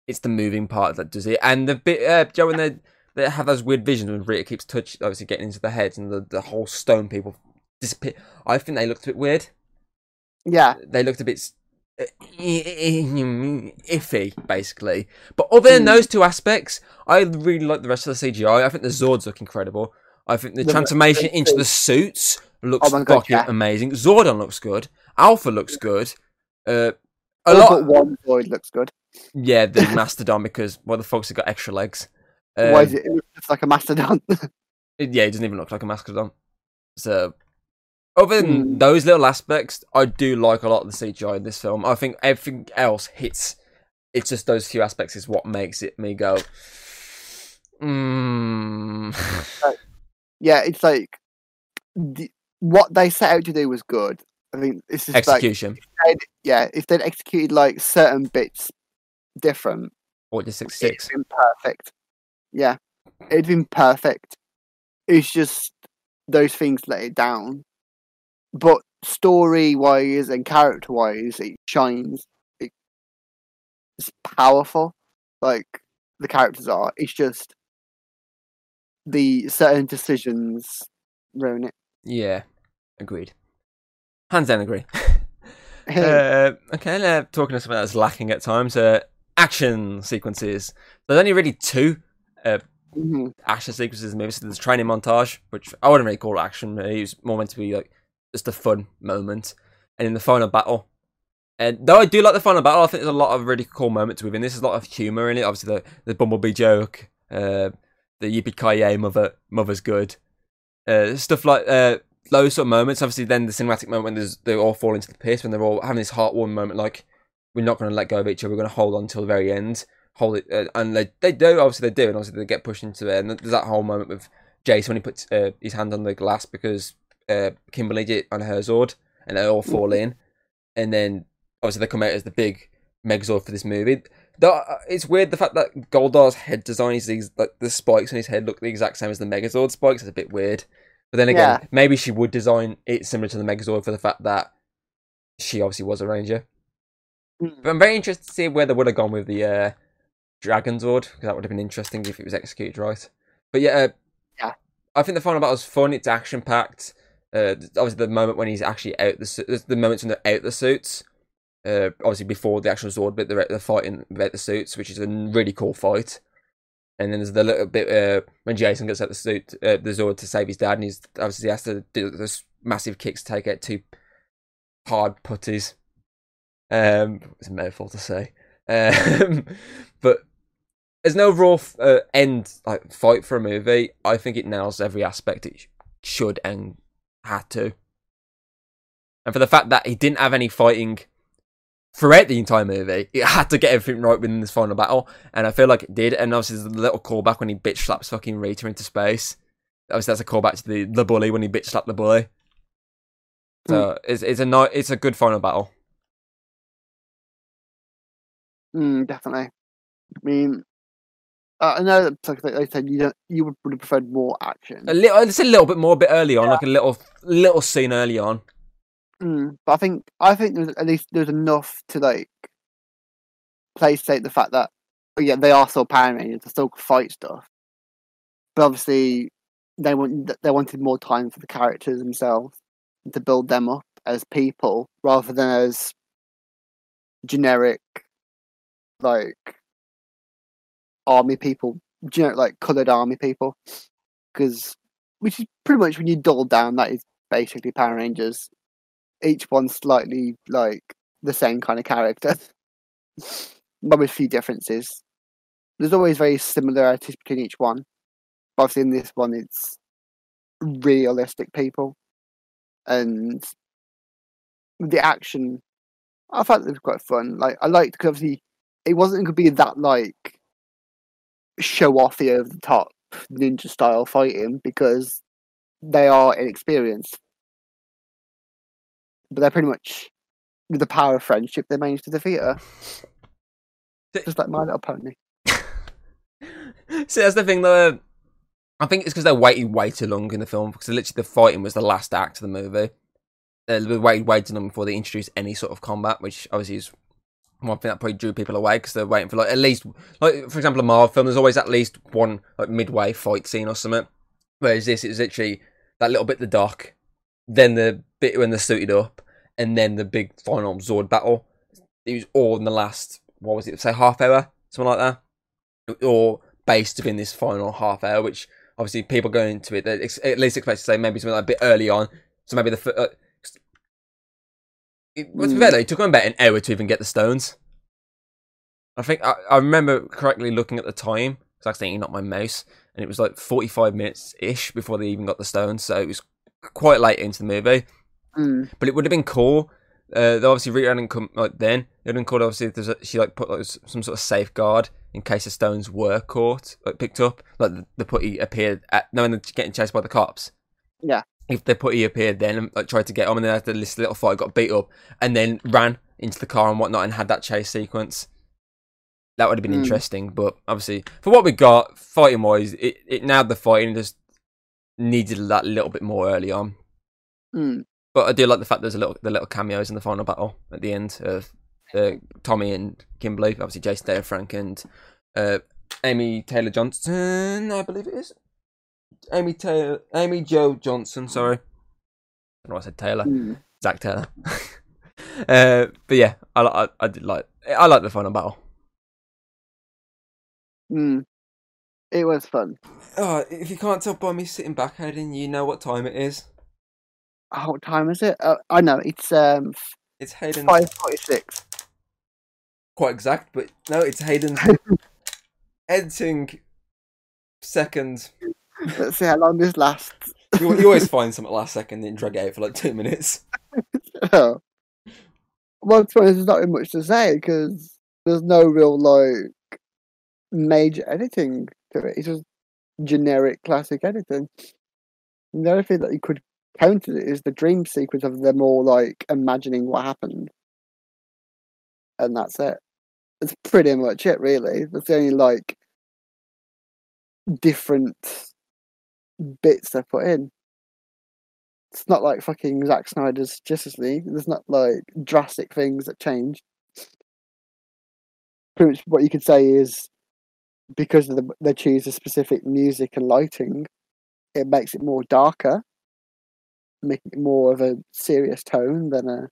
it's the moving part that does it. And the bit, uh, Joe, when they, they have those weird visions when Rita keeps touch, obviously getting into the heads and the, the whole stone people disappear. I think they looked a bit weird. yeah. They looked a bit iffy, basically. But other than Hmm. those two aspects, I really like the rest of the CGI. I think the Zords look incredible. I think the The- transformation the- into the suits looks Oh God, fucking yeah. amazing. Zordon looks good. Alpha looks good. Uh, a lot. but one void looks good. Yeah, the Mastodon because well, the folks have got extra legs. Why Um, is it? It looks like a mastodon. Yeah, it doesn't even look like a mastodon. So, other than Hmm. those little aspects, I do like a lot of the CGI in this film. I think everything else hits. It's just those few aspects is what makes it me go. Mm. yeah, it's like the, what they set out to do was good. I think this is Execution. they'd- yeah, if they'd executed like certain bits different, Order it'd 66. been perfect. Yeah, it'd been perfect. It's just those things let it down. But story wise and character wise, it shines. It, it's powerful, like the characters are. It's just the certain decisions ruin it. Yeah, agreed. Hands down, agree. uh, okay, uh, talking of something that's lacking at times, uh, action sequences. There's only really two Mhm. action sequences in the movie. So there's training montage, which I wouldn't really call action. It was more meant to be like just a fun moment. And in the final battle, and though I do like the final battle, I think there's a lot of really cool moments within this. There's a lot of humor in it. Obviously, the the bumblebee joke, uh, the yippee ki mother mother's good, uh, stuff like uh, those sort of moments. Obviously, then the cinematic moment when they all fall into the pit when they're all having this heartwarming moment, like we're not going to let go of each other. We're going to hold on till the very end hold it, uh, and they they do obviously they do, and obviously they get pushed into it. And there's that whole moment with Jace when he puts uh, his hand on the glass because uh, Kimberly did on her Zord, and they all fall in, and then obviously they come out as the big Megazord for this movie. Though uh, it's weird the fact that Goldar's head design is these like the spikes on his head look the exact same as the Megazord spikes. It's a bit weird, but then again, Yeah. maybe she would design it similar to the Megazord for the fact that she obviously was a ranger. Mm. But I'm very interested to see where they would have gone with the uh, Dragon Zord because that would have been interesting if it was executed right. But yeah, uh, Yeah. I think the final battle was fun. It's action packed. Uh, obviously, the moment when he's actually out the su- the moments when they're out the suits. Uh, obviously before the actual sword, bit, they're, they're fighting about the suits, which is a really cool fight. And then there's the little bit uh, when Jason gets out the suit, uh, the Zord to save his dad, and he's obviously he has to do this massive kicks to take out two hard putties. Um, it's a mouthful to say. Um, but there's no raw uh, end like fight for a movie, I think it nails every aspect it sh- should and had to. And for the fact that he didn't have any fighting throughout the entire movie, it had to get everything right within this final battle, and I feel like it did. And obviously, there's a little callback when he bitch slaps fucking Rita into space. Obviously, that's a callback to the the bully when he bitch slapped the bully. So it's it's a ni- it's a good final battle. Mm, definitely. I mean, uh, I know that like they said you don't, you would have preferred more action. A little, it's a little bit more, a bit early on, like a little little scene early on. Mm, but I think I think there's at least there's enough to like place state the fact that oh yeah they are still Power Rangers, they still fight stuff, but obviously they want they wanted more time for the characters themselves to build them up as people rather than as generic like army people, generic like coloured army people, because which is pretty much when you dull down that is basically Power Rangers each one slightly like the same kind of character, but with few differences. There's always very similarities between each one. But obviously, in this one, it's realistic people, and the action. I thought it was quite fun. Like I liked because obviously it wasn't going to be that like show offy over the top ninja style fighting because they are inexperienced but they're pretty much with the power of friendship they managed to defeat her. Just like My Little Pony. See, that's the thing though. Um, I think it's because they're waiting way too long in the film because literally the fighting was the last act of the movie. They waited way too long before they introduced any sort of combat, which obviously is one thing that probably drew people away because they're waiting for like at least like for example a Marvel film. There's always at least one like midway fight scene or something. Whereas this is literally that little bit the dock, then the bit when they're suited up, and then the big final Zord battle. It was all in the last what was it? Say half hour, something like that, or based within this final half hour, which obviously people going into it, ex- at least expect to say maybe something like a bit early on. So maybe the uh, it, what's Mm. fair though, it took them about an hour to even get the stones. I think I, I remember correctly looking at the time because I accidentally knocked my mouse, and it was like forty five minutes ish before they even got the stones. So it was quite late into the movie. Mm. But it would have been cool. Uh, they obviously Rita hadn't come like then. It would have been cool. Obviously, if a, she like put like some sort of safeguard in case the stones were caught, like picked up. Like the, the putty appeared at knowing they're getting chased by the cops. Yeah. If the putty appeared then and like tried to get on, and then after this little fight got beat up, and then ran into the car and whatnot, and had that chase sequence. That would have been Mm. interesting, but obviously for what we got, fighting wise, it, it nailed the fighting. Just needed that little bit more early on. Mm. But I do like the fact there's a little the little cameos in the final battle at the end of uh, Tommy and Kimberly, obviously Jason Taylor Frank and uh, Amy Taylor Johnson, I believe it is. Amy Taylor, Amy Jo Johnson. Sorry, I don't know I said Taylor. Mm. Zach Taylor. uh, but yeah, I, I I did like I like the final battle. Mm. It was fun. Oh, if you can't tell by me sitting back, Hayden, you know what time it is. Oh, what time is it? Uh, I know it's um It's Hayden's five forty six. quite exact, but no, it's Hayden's editing second. Let's see how long this lasts. You, you always find something last second and drag it out for like two minutes. Oh. well, to be honest, there's not really much to say because there's no real like major editing to it. It's just generic classic editing. And the only thing that you could counter it is the dream sequence of them all like imagining what happened, and that's it. That's pretty much it, really. That's the only like different bits they put in. It's not like fucking Zack Snyder's Justice League. There's not like drastic things that change. Pretty much what you could say is because of the, they choose a specific music and lighting, it makes it more darker, making it more of a serious tone than a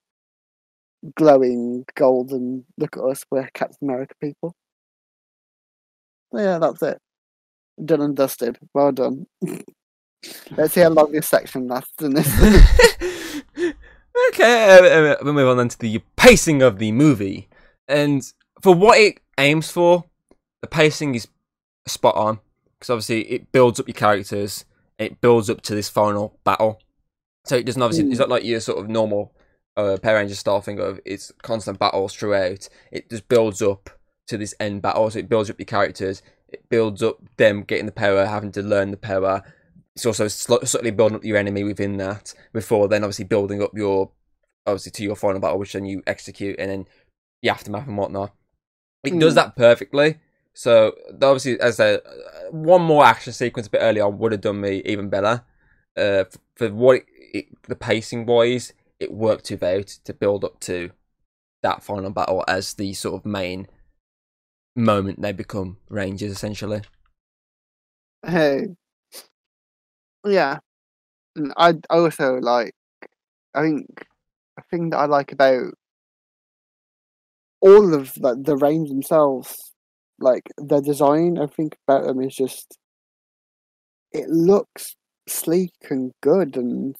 glowing golden look at us, we're Captain America people. So yeah, that's it. Done and dusted. Well done. Let's see how long this section lasts in this. okay, uh, uh, we'll move on then to the pacing of the movie. And for what it aims for, the pacing is spot on because obviously it builds up your characters, it builds up to this final battle. So it doesn't obviously it's not like your sort of normal uh, Power Ranger style thing of it's constant battles throughout. It just builds up to this end battle. So it builds up your characters, it builds up them getting the power, having to learn the power. It's also sl- slightly building up your enemy within that before then obviously building up your obviously to your final battle, which then you execute and then the aftermath and whatnot. It does Mm. that perfectly. So obviously, as a one more action sequence a bit earlier on would have done me even better. Uh, f- for what it, it, the pacing wise, it worked out to build up to that final battle as the sort of main moment they become rangers essentially. Hey, yeah. I also like. I think a thing that I like about all of the the range themselves, like their design, I think about them is just. It looks sleek and good and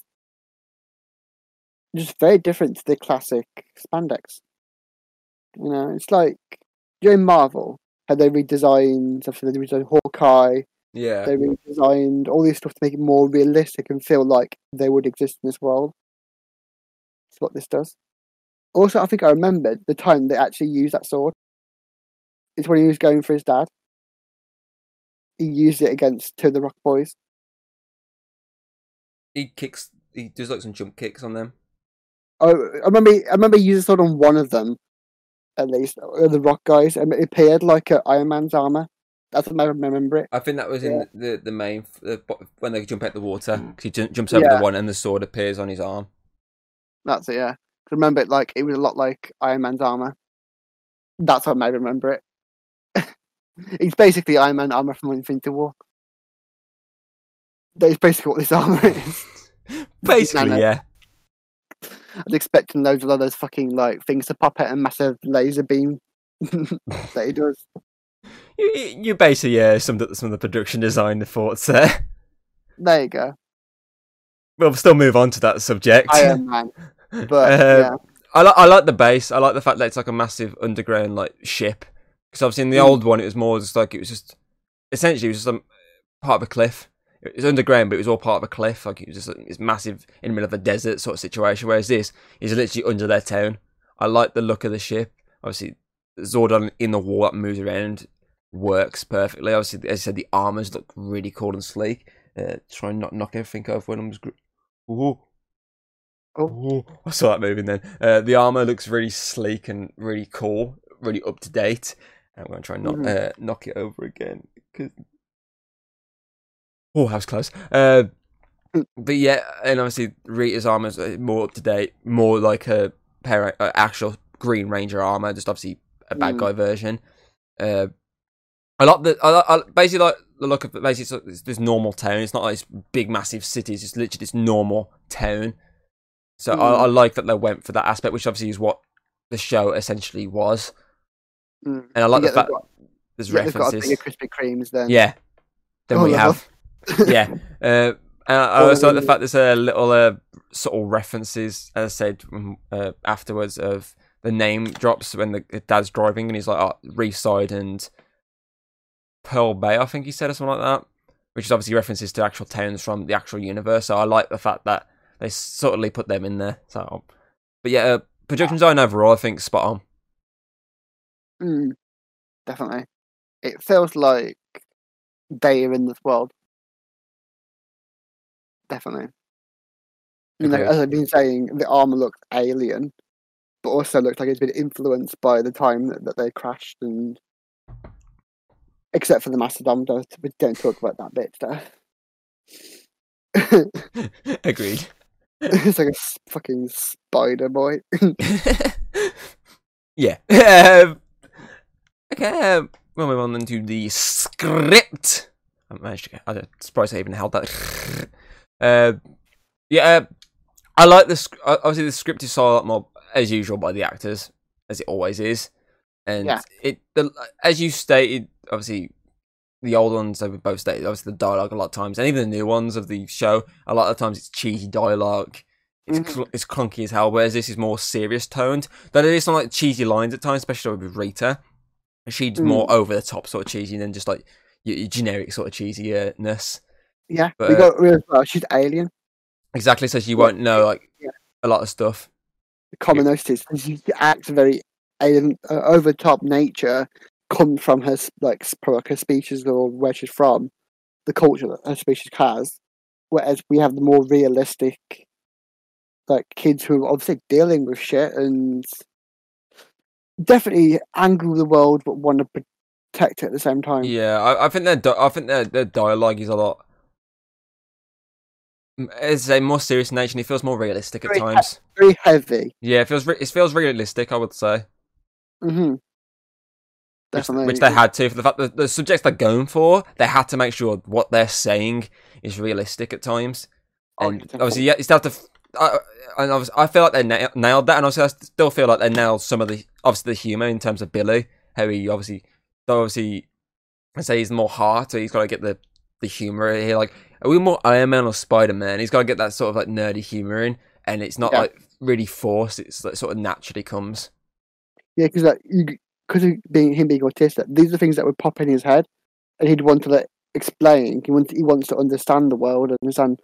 just very different to the classic spandex. You know, it's like during Marvel, how they redesigned stuff, they redesigned Hawkeye, Yeah, they redesigned all these stuff to make it more realistic and feel like they would exist in this world. That's what this does. Also, I think I remembered the time they actually used that sword. It's when he was going for his dad. He used it against two of the Rock Boys. he kicks. He does like some jump kicks on them. Oh, I remember. I remember he used a sword on one of them, at least, uh, the Rock guys, and it appeared like a Iron Man's armor. That's what I remember it. I think that was in Yeah. the the main the, when they jump out the water. 'cause he jump, jumps over Yeah. the one and the sword appears on his arm. That's it. Yeah, remember it like it was a lot like Iron Man's armor. That's what I remember it. It's basically Iron Man armor from Infinity War. That is basically what this armor is. Basically, yeah. I was expecting loads of those fucking like things to pop out a massive laser beam that he does. You, you basically yeah some of the, some of the production design, the thoughts there. There you go, We'll still move on to that subject. Iron Man. But Uh, yeah, I like I like the base. I like the fact that it's like a massive underground like ship. Because obviously in the Mm. old one it was more just like it was just essentially it was just a part of a cliff. It was underground, but it was all part of a cliff. Like it was just like, it's massive in the middle of a desert sort of situation. Whereas this is literally under their town. I like the look of the ship. Obviously, Zordon in the wall that moves around works perfectly. Obviously, as I said, the armors look really cool and sleek. Uh, try and not knock everything over when I'm. Gr- Ooh. Oh. I saw that moving then. Uh, the armor looks really sleek and really cool, really up to date. I'm going to try and not Mhm. uh, knock it over again. 'cause- Oh, that was close. Uh, Mm. but yeah, and obviously Rita's armor is more up to date, more like a pair uh, actual Green Ranger armor, just obviously a bad Mm. guy version. Uh, I like the I, like, I basically like the look of basically it's, like this, normal town. It's not like this big massive city. It's just literally this normal town. So I, Mm. I like that they went for that aspect, which obviously is what the show essentially was. Mm. And I like Yeah, the fact got, there's yeah, they've got references. Krispy Kremes then. Yeah. Then Oh, we have. yeah. Uh, and I also like the the- fact there's a little uh, of references, as I said uh, afterwards, of the name drops when the the dad's driving and he's like, oh, Reefside and Pearl Bay, I think he said, or something like that, which is obviously references to actual towns from the actual universe. So I like the fact that they subtly put them in there. So, but yeah, uh, production design overall, I think spot on. Mm, definitely. It feels like they are in this world. Definitely. You know, as I've been saying, the armor looks alien, but also looks like it's been influenced by the time that, that they crashed and except for the Mastodon, we don't talk about that bit there. Agreed. it's like a fucking spider boy. yeah. Um, okay. Um, we'll move on then to the script. I managed to get. I'm surprised I even held that. uh, yeah. Uh, I like the. uh, Obviously, the script is saw a lot more as usual by the actors, as it always is, and Yeah. it. The, as you stated, obviously. The old ones, they were both stated, obviously the dialogue a lot of times, and even the new ones of the show, a lot of times it's cheesy dialogue, it's Mhm. cl- it's clunky as hell. Whereas this is more serious toned. Though there is some like cheesy lines at times, especially with Rita. She's Mm. more over the top sort of cheesy than just like your, your generic sort of cheesiness. Yeah, But, we uh, got realise well, she's alien. Exactly, so you won't know like yeah. a lot of stuff. The is she acts very alien, uh, over the top nature come from her like her species or where she's from, the culture that her species has. Whereas we have the more realistic, like kids who are obviously dealing with shit and definitely with the world but want to protect it at the same time. Yeah, I, I think their di- I think their their dialogue is a lot. It's a more serious nature. and It feels more realistic at Very times. Very heavy. Yeah, it feels re- it feels realistic. I would say, hmm which, Definitely. which they had to for the fact that the subjects they're going for. They had to make sure what they're saying is realistic at times. Oh, And definitely. obviously, yeah, you still have to. I, and obviously, I feel like they na- nailed that, and also I still feel like they nailed some of the obviously the humor in terms of Billy. How he obviously, though obviously, I say he's more heart, so he's got to get the the humor here. Like, are we more Iron Man or Spider Man? He's got to get that sort of like nerdy humor in, and it's not Yeah. like really forced. It's like sort of naturally comes. Yeah, because like you, because of being him being autistic, these are things that would pop in his head, and he'd want to like explain. He wants he wants to understand the world, and understand.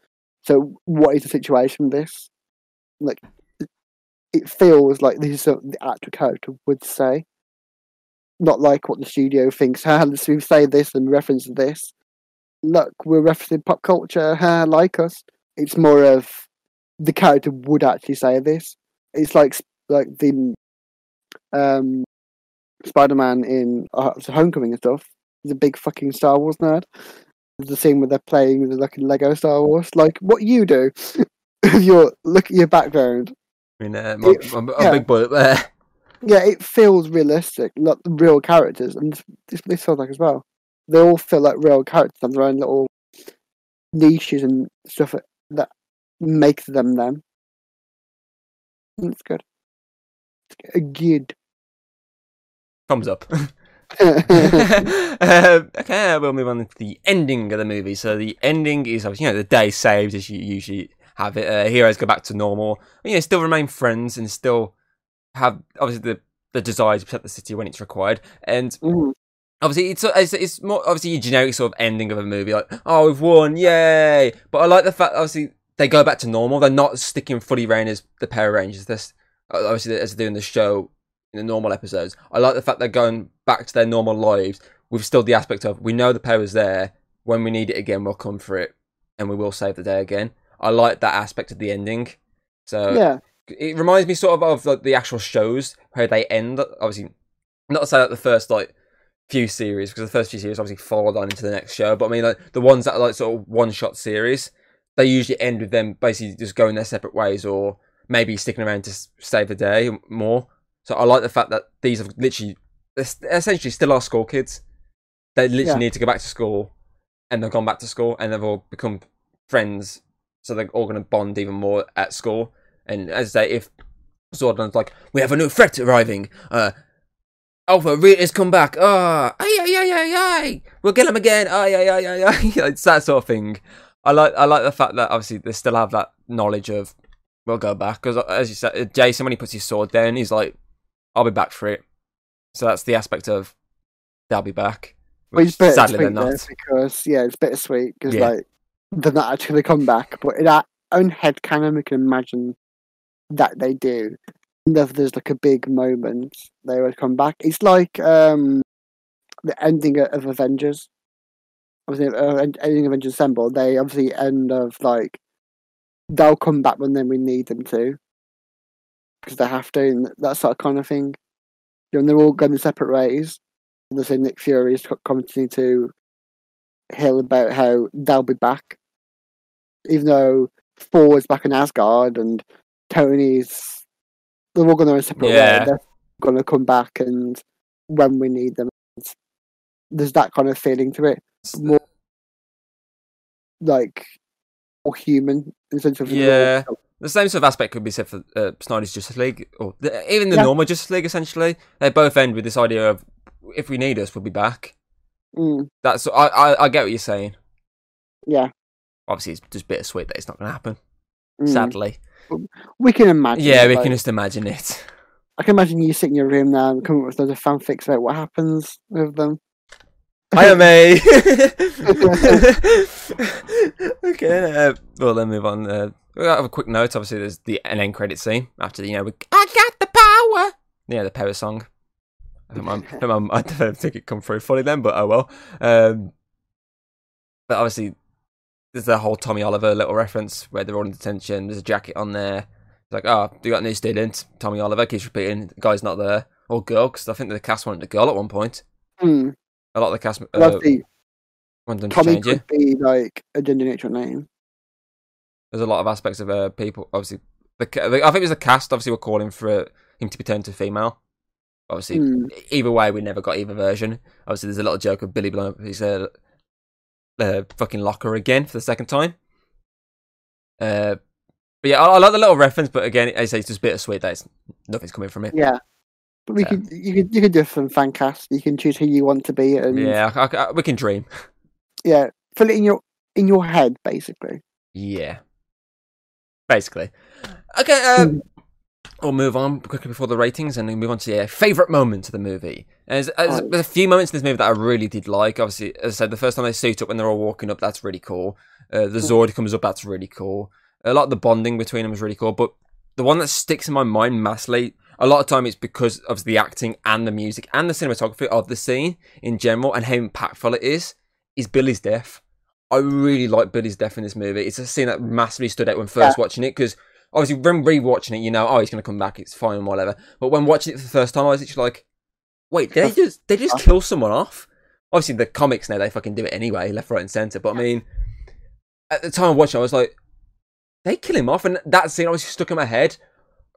So, what is the situation? with This, like, it- feels like this is what the actual character would say, not like what the studio thinks. Ha, let's say this and reference this. Look, we're referencing pop culture. Ha, like us. It's more of the character would actually say this. It's like like the um, Spider-Man in uh, Homecoming and stuff. He's a big fucking Star Wars nerd. The scene where they're playing with like Lego Star Wars. Like what you do, if you're look at your background. I mean, uh, my, It- my, yeah. big boy up there. Yeah, it feels realistic, like the real characters, and this this feels like as well. They all feel like real characters have their own little niches and stuff that, that makes them them. It's good. It's good. Thumbs up. um, okay, we'll move on to the ending of the movie. So the ending is obviously, you know, the day saved as you usually have it. Uh, heroes go back to normal. You know, still remain friends and still have obviously the the desire to protect the city when it's required. And Mhm. obviously, it's it's, it's more obviously a generic sort of ending of a movie, like oh we've won, yay! But I like the fact obviously they go back to normal. They're not sticking fully reign as the Power Rangers. This obviously as they're doing the show in the normal episodes. I like the fact they're going back to their normal lives with still the aspect of we know the power's there. When we need it again, we'll come for it, and we will save the day again. I like that aspect of the ending. So yeah, it reminds me sort of of like the actual shows how they end. Obviously, not to say that the first like few series because the first few series obviously followed on into the next show. But I mean, like the ones that are like sort of one shot series, they usually end with them basically just going their separate ways or maybe sticking around to save the day more. So I like the fact that these have literally they're essentially still are school kids. They literally Yeah. need to go back to school, and they've gone back to school, and they've all become friends. So they're all going to bond even more at school. And as I say, if Zordon's like, we have a new threat arriving. Uh, Alpha Rita's come back. Ah, ay ay ay ay ay. We'll get him again. Ay ay ay ay ay. it's that sort of thing. I like I like the fact that obviously they still have that knowledge of we'll go back because as you said, Jason when he puts his sword down, he's like, I'll be back for it. So that's the aspect of they'll be back. Which it's sadly they're not. because yeah, it's bittersweet because Yeah. like they're not actually come back, but in our own head canon, we can imagine that they do. And if there's like a big moment, they would come back. It's like um the ending of- of Avengers. Obviously, uh, ending of Avengers Assemble. They obviously end of like they'll come back when then we need them to, because they have to. And that sort of kind of thing. You know, they're all going separate ways. And the same Nick Fury is commenting to Hill about how they'll be back, even though Thor is back in Asgard and Tony's. They're all going their own separate Yeah. way. They're going to come back, and when we need them, there's that kind of feeling to it. More like more human in the sense of Yeah. The same sort of aspect could be said for uh, Snyder's Justice League, or the, even the Yeah. normal Justice League. Essentially, they both end with this idea of if we need us, we'll be back. Mm, That's I I, I get what you're saying. yeah. Obviously, it's just bittersweet that it's not going to happen. mm. Sadly, we can imagine. yeah, we like, can just imagine it. I can imagine you sitting in your room now and coming up with loads of fanfics about what happens with them. I am a. okay, uh, well then move on. Uh, we have a quick note. Obviously, there's the an end credit scene after the you know we, I got the power. Yeah, the power song. I think, my, I think my- I don't think it come through fully then, but oh well. Um, but obviously, there's the whole Tommy Oliver little reference where they're all in detention. There's a jacket on there. It's like, oh, you got a new student, Tommy Oliver. Keeps repeating, the guy's not there or girl because I think the cast wanted a girl at one point. Hmm. A lot of the cast uh, Well, see, to Tommy could be like a gender neutral name. There's a lot of aspects of uh, people. Obviously, the, the I think it was the cast. Obviously, were calling for uh, him to be turned to female. Obviously, Hmm. either way, we never got either version. Obviously, there's a lot of joke of Billy blowing up his uh, uh, fucking locker again for the second time. Uh, but yeah, I, I like the little reference. But again, as I say, it's just bittersweet that it's, nothing's coming from it. Yeah. But we So- could you could you could do some fan cast. You can choose who you want to be and Yeah, I, I- we can dream. yeah, fill it in your in your head basically. Yeah, basically. Okay, uh, Hmm. we'll move on quickly before the ratings and then move on to yeah, favorite moment of the movie. There's, there's, there's a few moments in this movie that I really did like. Obviously, as I said, the first time they suit up when they're all walking up, that's really cool. Uh, the Zord comes up, that's really cool. A lot of the bonding between them is really cool. But the one that sticks in my mind massively, a lot of time it's because of the acting and the music and the cinematography of the scene in general and how impactful it is, is Billy's death. I really like Billy's death in this movie. It's a scene that massively stood out when first watching it because obviously when re-watching it, you know, oh, he's gonna come back, it's fine and whatever. But when watching it for the first time, I was actually like, wait, did they just they just kill someone off? Obviously, the comics now they fucking do it anyway, left, right, and center. But I mean, at the time of watching, I was like, they kill him off, and that scene obviously stuck in my head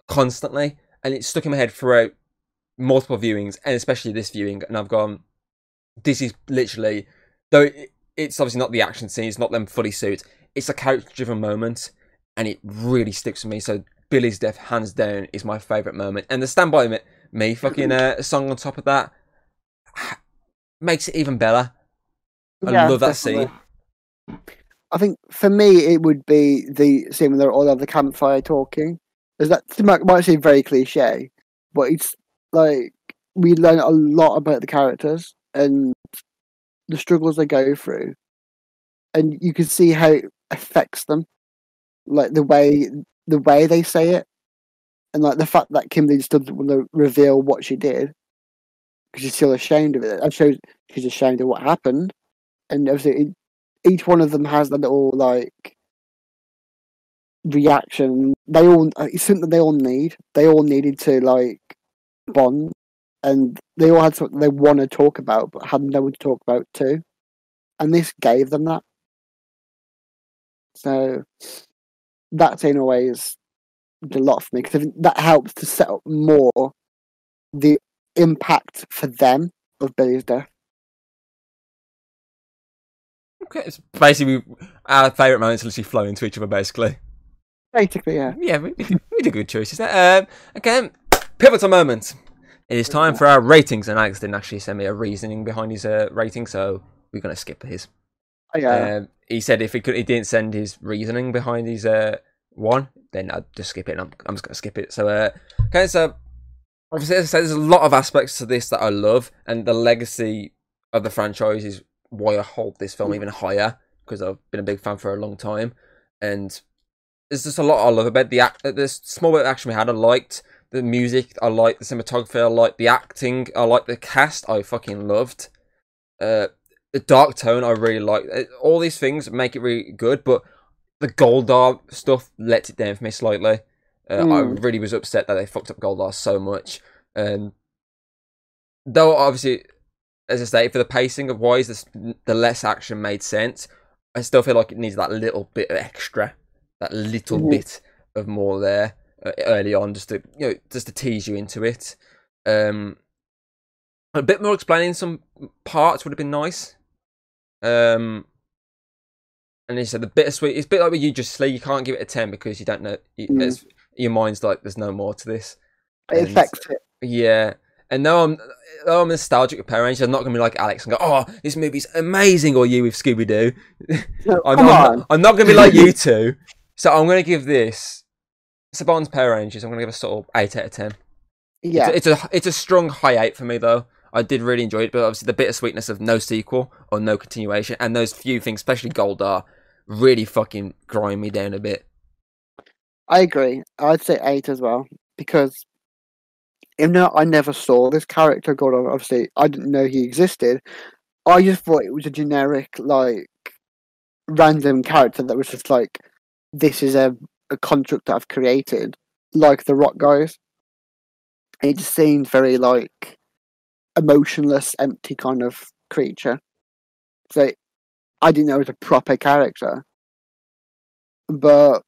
constantly, and it stuck in my head throughout multiple viewings, and especially this viewing. And I've gone, this is literally, though it- it's obviously not the action scene, it's not them fully suit, it's a character-driven moment, and it really sticks with me. So Billy's death, hands down, is my favorite moment, and the Stand By Me, me fucking uh, song on top of that makes it even better. I Yeah, love that definitely. scene. I think for me it would be the scene when they're all at the campfire talking. Is that might seem very cliche, but it's like we learn a lot about the characters and the struggles they go through, and you can see how it affects them, like the way the way they say it, and like the fact that Kimberly just doesn't want to reveal what she did because she's still ashamed of it. That shows she's ashamed of what happened, and obviously each one of them has that little like reaction. They all it's something they all need. They all needed to like bond, and they all had something they want to talk about, but had no one to talk about too. And this gave them that. So that in a way is a lot for me because that helps to set up more the impact for them of Billy's death. Okay, it's basically our favourite moments literally flow into each other, basically. Basically, yeah. Yeah, we, we, did, good choices there. Um, okay, pivotal moment. It is time for our ratings, and Alex didn't actually send me a reasoning behind his uh, rating, so we're going to skip his. Yeah. Um, he said if he could, he didn't send his reasoning behind his uh, one, then I'd just skip it. And I'm, I'm just going to skip it. So, uh, okay, so obviously, as I said, there's a lot of aspects to this that I love, and the legacy of the franchise is why I hold this film even higher because I've been a big fan for a long time, and there's just a lot I love about the act. The small bit of action we had, I liked the music, I like the cinematography, I like the acting, I like the cast, I fucking loved. Uh, the dark tone I really like. All these things make it really good, but the Goldar stuff lets it down for me slightly. Uh, I Mm. really was upset that they fucked up Goldar so much. Um, though obviously, as I say, for the pacing of wise, the, the less action made sense. I still feel like it needs that little bit of extra, that little Mhm. bit of more there uh, early on, just to you know, just to tease you into it. Um, a bit more explaining some parts would have been nice. Um, and he said the bittersweet. It's a bit like with you just Lee. You can't give it a ten because you don't know. You, Mm. it's- your mind's like there's no more to this. it and- affects it. Yeah. And though I'm, though I'm nostalgic with Power Rangers, I'm not gonna be like Alex and go, "Oh, this movie's amazing," or you with Scooby Doo. No, I'm, on. I'm not gonna be like you two. So I'm gonna give this Saban's Power Rangers. I'm gonna give a sort of eight out of ten. Yeah, It's, it's a it's a strong high eight for me though. I did really enjoy it, but obviously the bittersweetness of no sequel or no continuation, and those few things, especially Goldar, really fucking grind me down a bit. I agree. I'd say eight as well because even though I never saw this character, God, obviously I didn't know he existed. I just thought it was a generic, like, random character that was just like, this is a, a construct that I've created, like the Rock guys. It just seemed very like emotionless, empty kind of creature. So I didn't know it was a proper character, but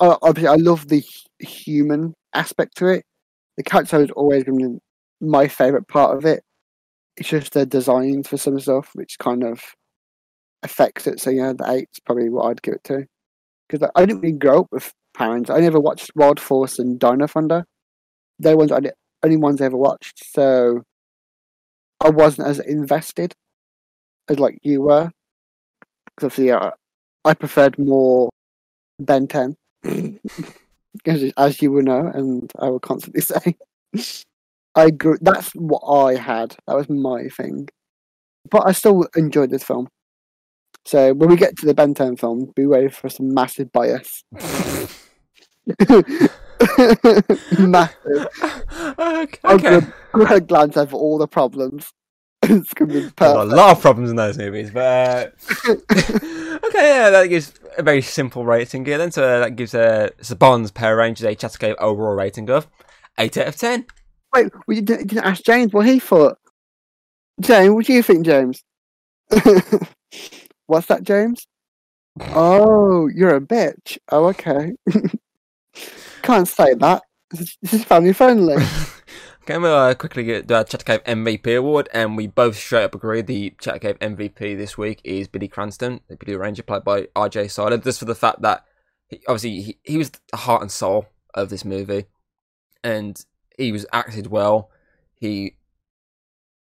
obviously I love the human aspect to it. The character has always been my favorite part of it. It's just the designs for some stuff which kind of affects it. So yeah, the eight's probably what I'd give it to. Because I didn't really grow up with Parents. I never watched Wild Force and Dino Thunder. They're ones I di- only ones I ever watched. So I wasn't as invested as like you were. Because obviously, yeah, I preferred more Ben 10. as, as you will know, and I will constantly say. I grew. That's what I had. That was my thing. But I still enjoyed this film. So when we get to the Ben 10 film, be ready for some massive bias. massive. okay. I'm gonna, gonna glance over all the problems. it's gonna be There's a lot of problems in those movies, but uh, okay, yeah, that gives a very simple rating here. Then, so uh, that gives uh, Saban's Power Rangers a Chattercave overall rating of eight out of ten. Wait, we didn't, didn't ask James what he thought. James, what do you think, James? What's that, James? Oh, you're a bitch. Oh, okay. Can't say that. This is- family friendly. Okay, we'll uh, quickly get the cave MVP award, and we both straight up agree the Chat Cave MVP this week is Billy Cranston, the Billy Ranger, played by RJ Cyler, just for the fact that he, obviously he, he was the heart and soul of this movie, and he was acted well. He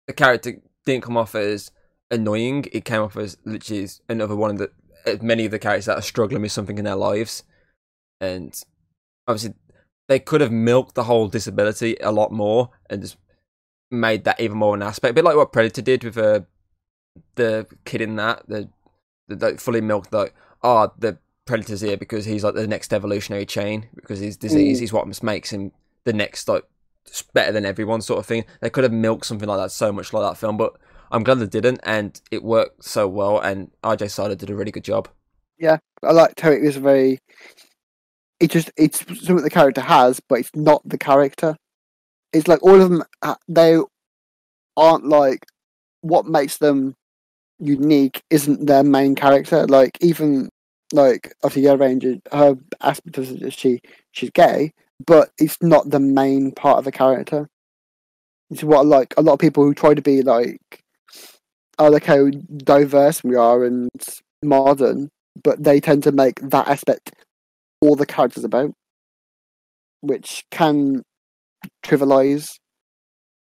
the character didn't come off as annoying; it came off as literally as another one of the many of the characters that are struggling with something in their lives, and obviously they could have milked the whole disability a lot more and just made that even more an aspect. A bit like what Predator did with uh, the kid in that. The, the, the fully milked like, oh, the Predator's here because he's like the next evolutionary chain because his disease Mm. is what makes him the next like better than everyone sort of thing. They could have milked something like that so much like that film, but I'm glad they didn't, and it worked so well. And RJ Cyler did a really good job. Yeah, I liked how it was very. It just it's something the character has, but it's not the character. It's like all of them. Uh, they aren't like what makes them unique. Isn't their main character? Like even like obviously Yellow Ranger, her aspect of is she she's gay, but it's not the main part of the character. It's what like a lot of people who try to be like, oh look how diverse we are and modern, but they tend to make that aspect all the characters about, which can trivialize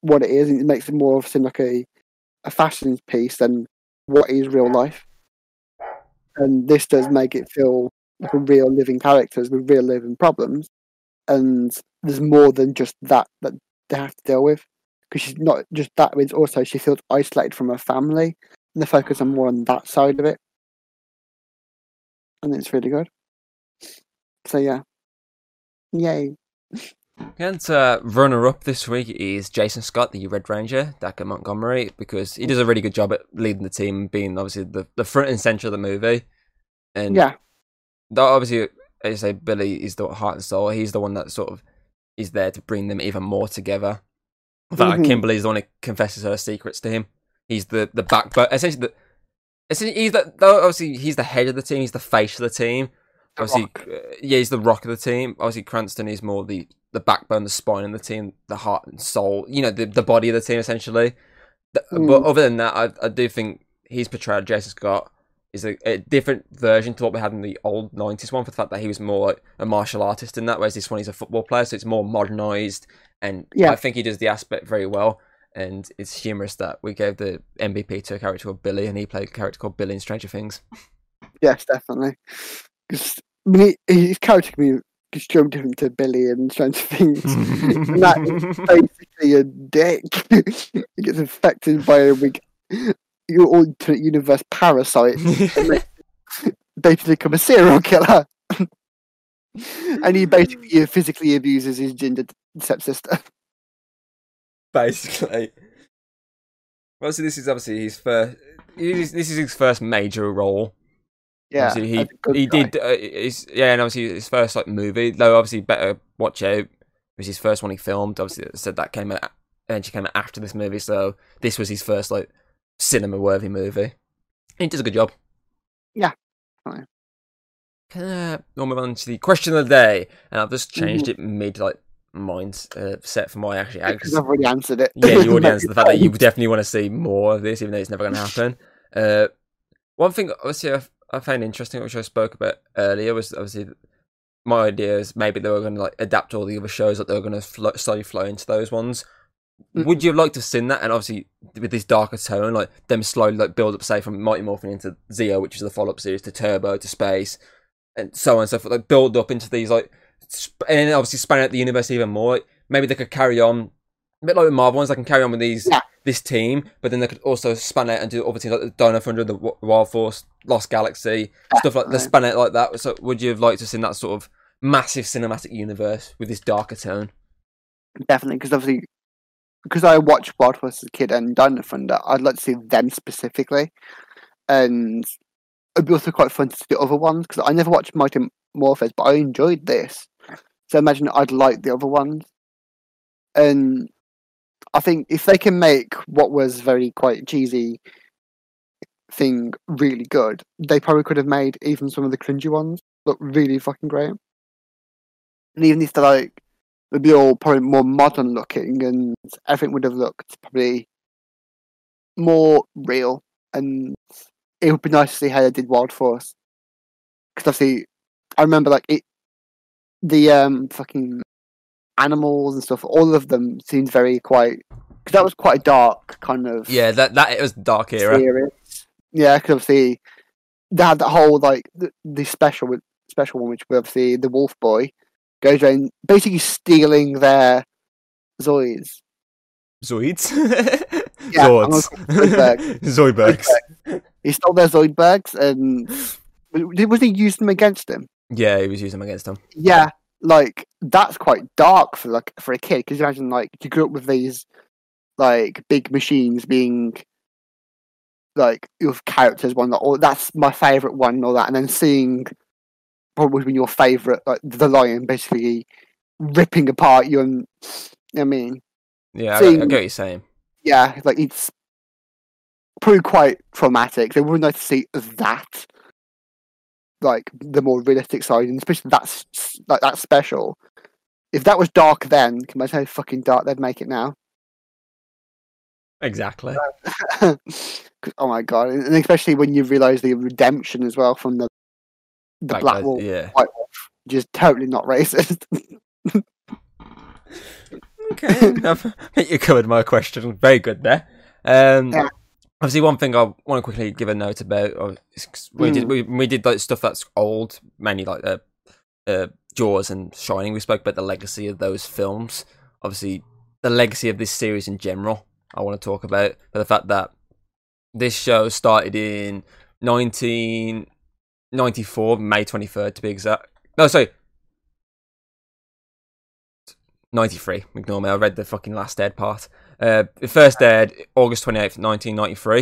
what it is, and it makes it more of seem like a a fashion piece than what is real life. And this does make it feel like real living characters with real living problems, and there's more than just that that they have to deal with. Because she's not just that, but also she feels isolated from her family, and they focus on more on that side of it and it's really good. So yeah, yay! And uh, runner up this week is Jason Scott, the Red Ranger, Dacre Montgomery, because he does a really good job at leading the team, being obviously the, the front and center of the movie. And Yeah, that obviously, as you say, Billy is the heart and soul. He's the one that sort of is there to bring them even more together. In fact, Mhm. Kimberly is the one who confesses her secrets to him. He's the the backbone. Essentially, the, essentially he's the though obviously he's the head of the team. He's the face of the team. The Obviously, uh, yeah, he's the rock of the team. Obviously, Cranston is more the the backbone, the spine of the team, the heart and soul. You know, the the body of the team essentially. Th- But Mm. other than that, I I do think he's portrayed Jason Scott is a, a different version to what we had in the old '90s one. For the fact that he was more like a martial artist in that, whereas this one he's a football player, so it's more modernized. And Yeah. I think he does the aspect very well. And it's humorous that we gave the MVP to a character called Billy, and he played a character called Billy in Stranger Things. yes, definitely. 'Cause, I mean, he- his character can be strummed him into Billy and Stranger Things. and that is basically a dick. he gets infected by a big your alternate universe parasite and makes him basically become a serial killer. and he basically physically abuses his ginger stepsister. basically. Obviously, this is obviously his first. This is his first major role. Yeah, obviously he he guy. did. Uh, his, yeah, and obviously his first like movie. Though obviously better watch out. It was his first one he filmed. Obviously, it said that came out. and she came out after this movie, so this was his first like cinema worthy movie. He does a good job. Yeah, fine. Uh, we'll move on to the question of the day, and I've just Mm-hmm. changed it mid like mind uh, set for my actually. because I've already answered it. yeah, you already answered the fact that you definitely want to see more of this, even though it's never going to happen. Uh, one thing, obviously, I, I found interesting, which I spoke about earlier, was obviously my idea is maybe they were going to like adapt all the other shows that they were going to flo- slowly flow into those ones. Mhm. Would you have liked to have seen that? And obviously, with this darker tone, like them slowly like build up, say, from Mighty Morphin into Zeo, which is the follow up series, to Turbo, to Space, and so on and so forth. Like build up into these like, and obviously span out the universe even more. Maybe they could carry on a bit like with Marvel ones. They can carry on with these Yeah. this team, but then they could also span out and do other teams like the Dino Thunder, the Wild Force, Lost Galaxy, stuff like that. Definitely. Span out like that. So, would you have liked to see that sort of massive cinematic universe with this darker tone? Definitely, because obviously, because I watched Wild Force as a kid and Dino Thunder, I'd like to see them specifically, and it'd be also quite fun to see the other ones because I never watched Mighty Morpheus, but I enjoyed this. So imagine I'd like the other ones, and I think if they can make what was very quite cheesy thing really good, they probably could have made even some of the cringy ones look really fucking great. And even if they're like would be all probably more modern looking and everything would have looked probably more real. And it would be nice to see how they did Wild Force. Because obviously I remember like it the um fucking animals and stuff all of them seemed very quite because that was quite a dark kind of Yeah, that that it was dark era. series yeah because obviously they had that whole like the, the special with special one which was obviously the wolf boy goes around basically stealing their Zoids. Zoids, Yeah, Zords, Zoidberg. Zoidbergs. He stole their Zoidbergs and was was he using them against him? Yeah, he was using them against them. Yeah, like that's quite dark for like for a kid. Because imagine like you grew up with these like big machines being like your characters one that or that's my favorite one and all that, and then seeing probably would be your favorite like the lion basically ripping apart you and you know what I mean Yeah, I, Seeing- I get what you're saying. yeah, like it's probably quite traumatic. They wouldn't like to see that, like the more realistic side, and especially that's like that special. If that was dark then, can imagine how fucking dark they'd make it now? Exactly. oh my god! And especially when you realise the redemption as well from the the Like, Black uh, Wolf, Yeah. White Wolf, just totally not racist. Okay, I think you covered my question. Very good there. Um, Yeah. Obviously, one thing I want to quickly give a note about 'cause we Mm. did we, we did like stuff that's old, mainly like uh, uh, Jaws and Shining. We spoke about the legacy of those films. Obviously, the legacy of this series in general. I want to talk about, but the fact that this show started in 1994, May 23rd to be exact. No, sorry, 93. Ignore me. I read the fucking last aired part. Uh, it first aired August 28th, 1993.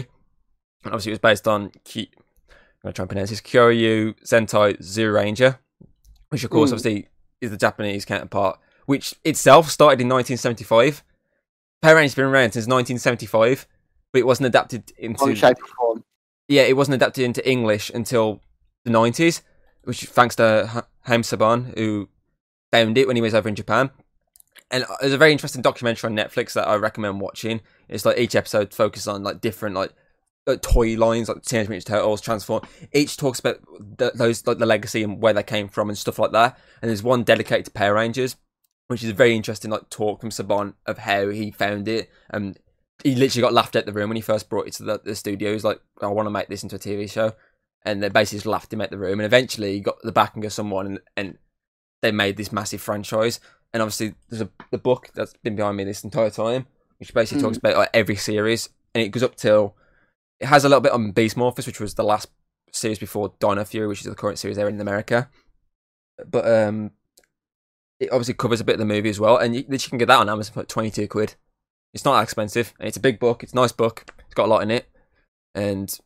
And obviously, it was based on. Ki- I'm going to try and pronounce this. Kyoryu Sentai Zyuranger, which, of course, Mm. obviously is the Japanese counterpart, which itself started in 1975. Power Rangers has been around since 1975, but it wasn't adapted into. shape or form. Yeah, it wasn't adapted into English until the 90s, which thanks to Ha- Haim Saban, who found it when he was over in Japan. And uh, there's a very interesting documentary on Netflix that I recommend watching. It's like each episode focuses on like different like, like toy lines, like Teenage Mutant Turtles, Transform. Each talks about the, those like the legacy and where they came from and stuff like that. And there's one dedicated to Power Rangers, which is a very interesting like talk from Saban of how he found it. And he literally got laughed at the room when he first brought it to the, the studio. He's like, "I want to make this into a TV show," and they basically just laughed him at the room. And eventually, he got the backing of someone, and, and they made this massive franchise. And obviously, there's a the book that's been behind me this entire time, which basically talks about like every series, and it goes up till it has a little bit on Beast Morphers, which was the last series before Dino Fury, which is the current series there in America. But um, it obviously covers a bit of the movie as well, and you, you can get that on Amazon for like twenty two quid. It's not that expensive, and it's a big book. It's a nice book. It's got a lot in it, and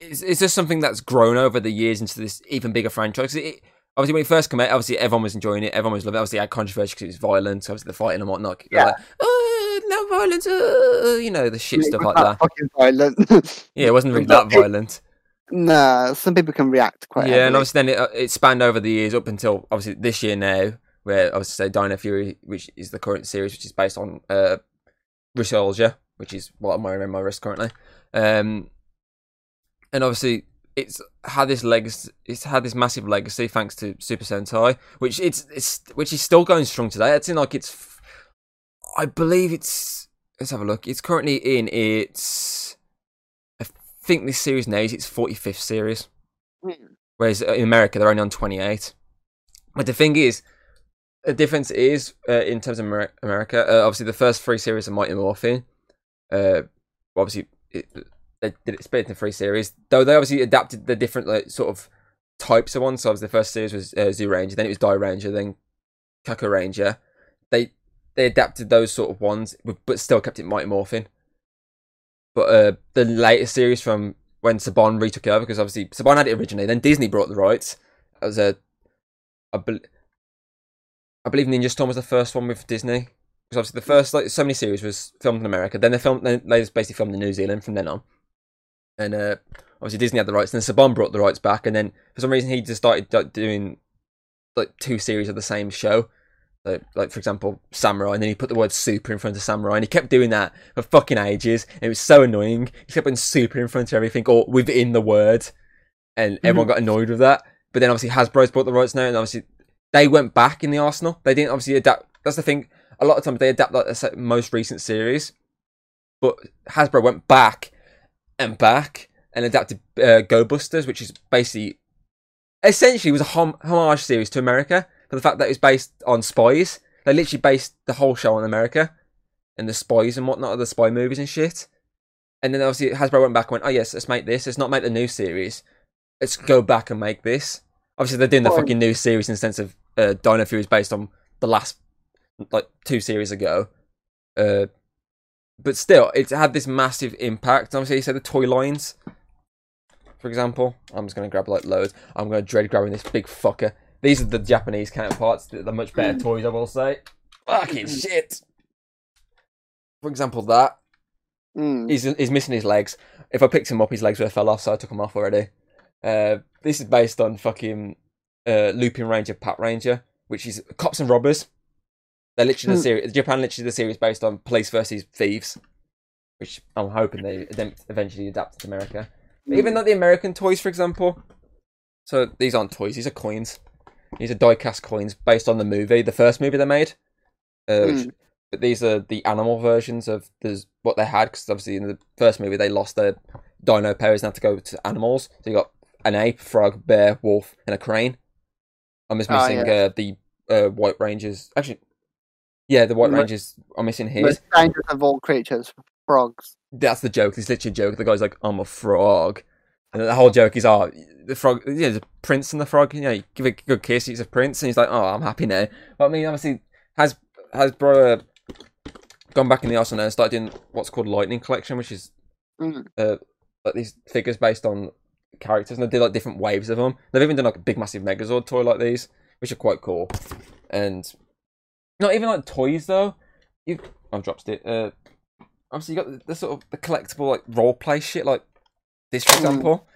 it's, it's just something that's grown over the years into this even bigger franchise. It, obviously, when it first came out, obviously everyone was enjoying it. Everyone was loving it. Obviously, it had controversy because it was violent. Obviously, the fighting and whatnot. Yeah. Like, oh, no violence. uh," you know, the shit It stuff like that. Fucking violent. Yeah, it wasn't really that violent. nah, some people can react quite. Yeah, and obviously then it, uh, it spanned over the years up until obviously this year now, where obviously say Dino Fury, which is the current series, which is based on uh, Ryusoulger, which is what I'm wearing on my wrist currently. Um, and obviously it's had this legacy, it's had this massive legacy thanks to Super Sentai, which it's it's which is still going strong today. It's in like it's, I believe it's let's have a look. It's currently in its, I think this series now is its 45th series. Mm. Whereas in America, they're only on 28. But the thing is, the difference is uh, in terms of America. Uh, obviously, the first three series of Mighty Morphin. Uh, obviously, it, they did it split into three series. Though they obviously adapted the different like sort of types of ones. So the first series was uh, Zyuranger, then it was Dairanger, then Kakuranger. They they adapted those sort of ones, but still kept it Mighty Morphin. But uh, the latest series from when Saban retook over, because obviously Saban had it originally, then Disney brought the rights. That was a, I, bel I believe Ninja Storm was the first one with Disney. Because obviously the first like so many series was filmed in America, then they filmed then they just basically filmed in New Zealand from then on. And uh, obviously Disney had the rights, and then Saban brought the rights back, and then for some reason he just started like, doing like two series of the same show. Like, like for example, Samurai, and then he put the word super in front of Samurai, and he kept doing that for fucking ages. And it was so annoying. He kept putting super in front of everything or within the word, and everyone got annoyed with that. But then obviously Hasbro's bought the rights now, and obviously they went back in the Arsenal. They didn't obviously adapt. That's the thing. A lot of times they adapt like the most recent series, but Hasbro went back and back and adapted uh, Go Busters, which is basically essentially was a hom- homage series to America for the fact that it was based on spies. They literally based the whole show on America and the spies and whatnot, the spy movies and shit. And then obviously Hasbro went back and went, oh yes, let's make this. Let's not make the new series. Let's go back and make this. Obviously they're doing the Well- fucking new series in the sense of uh, Dino Fury is based on the last like two series ago. Uh, but still, it's had this massive impact. Obviously, you said the toy lines, for example. I'm just gonna grab like loads. I'm gonna dread grabbing this big fucker. These are the Japanese counterparts. They're much better toys, I will say. Fucking shit. For example, that Mm. he's he's missing his legs. If I picked him up, his legs would have fell off, so I took him off already. Uh, this is based on fucking uh, Lupinranger, Pat Ranger, which is cops and robbers. They're literally the Hmm. series. Japan literally the series based on police versus thieves, which I'm hoping they eventually adapt to America. But even though the American toys, for example, so these aren't toys; these are coins. These are die-cast coins based on the movie, the first movie they made. Uh, which, Mm. but these are the animal versions of the what they had because obviously in the first movie they lost their dino powers and had to go to animals. So you got an ape, frog, bear, wolf, and a crane. I'm just Oh, missing yeah. uh, the uh, white rangers. Actually, yeah, the white rangers. I'm missing his. Most dangerous of all creatures, frogs. That's the joke. It's literally a joke. The guy's like, "I'm a frog," and the whole joke is, "Oh, the frog. Yeah, the prince and the frog. You know, you give a good kiss. He's a prince." And he's like, "Oh, I'm happy now." But I mean, obviously, has has bro uh, gone back in the arsenal and started doing what's called Lightning Collection, which is Mm. uh, like these figures based on characters, and they do like different waves of them. They've even done like a big, massive Megazord toy like these, which are quite cool. And not even like toys though. You, I've dropped it. Uh, obviously, you got the, the sort of the collectible like role play shit, like this, for Mm. example,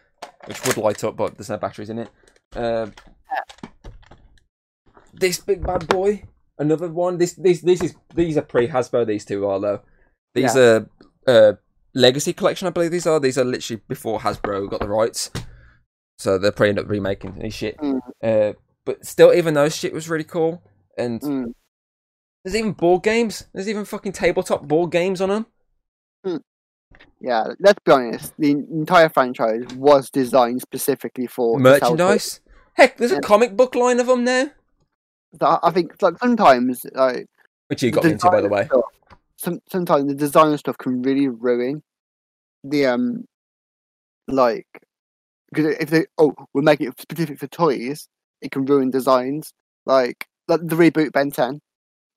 which would light up, but there's no batteries in it. Uh, this big bad boy, another one. This, this, this is these are pre Hasbro. These two are though. These are uh, legacy collection, I believe these are. These are literally before Hasbro got the rights, so they're probably end up remaking these shit. Mm. Uh, but still, even those shit was really cool. And Mm. There's even board games. There's even fucking tabletop board games on them. Yeah, let's be honest. The entire franchise was designed specifically for to sell toys. Merchandise. Heck, there's a comic book line of them now. I I think like sometimes like which you got into by the way. stuff- Some sometimes the design stuff can really ruin the um like because if they oh we're making it specific for toys, it can ruin designs like like the reboot Ben Ten.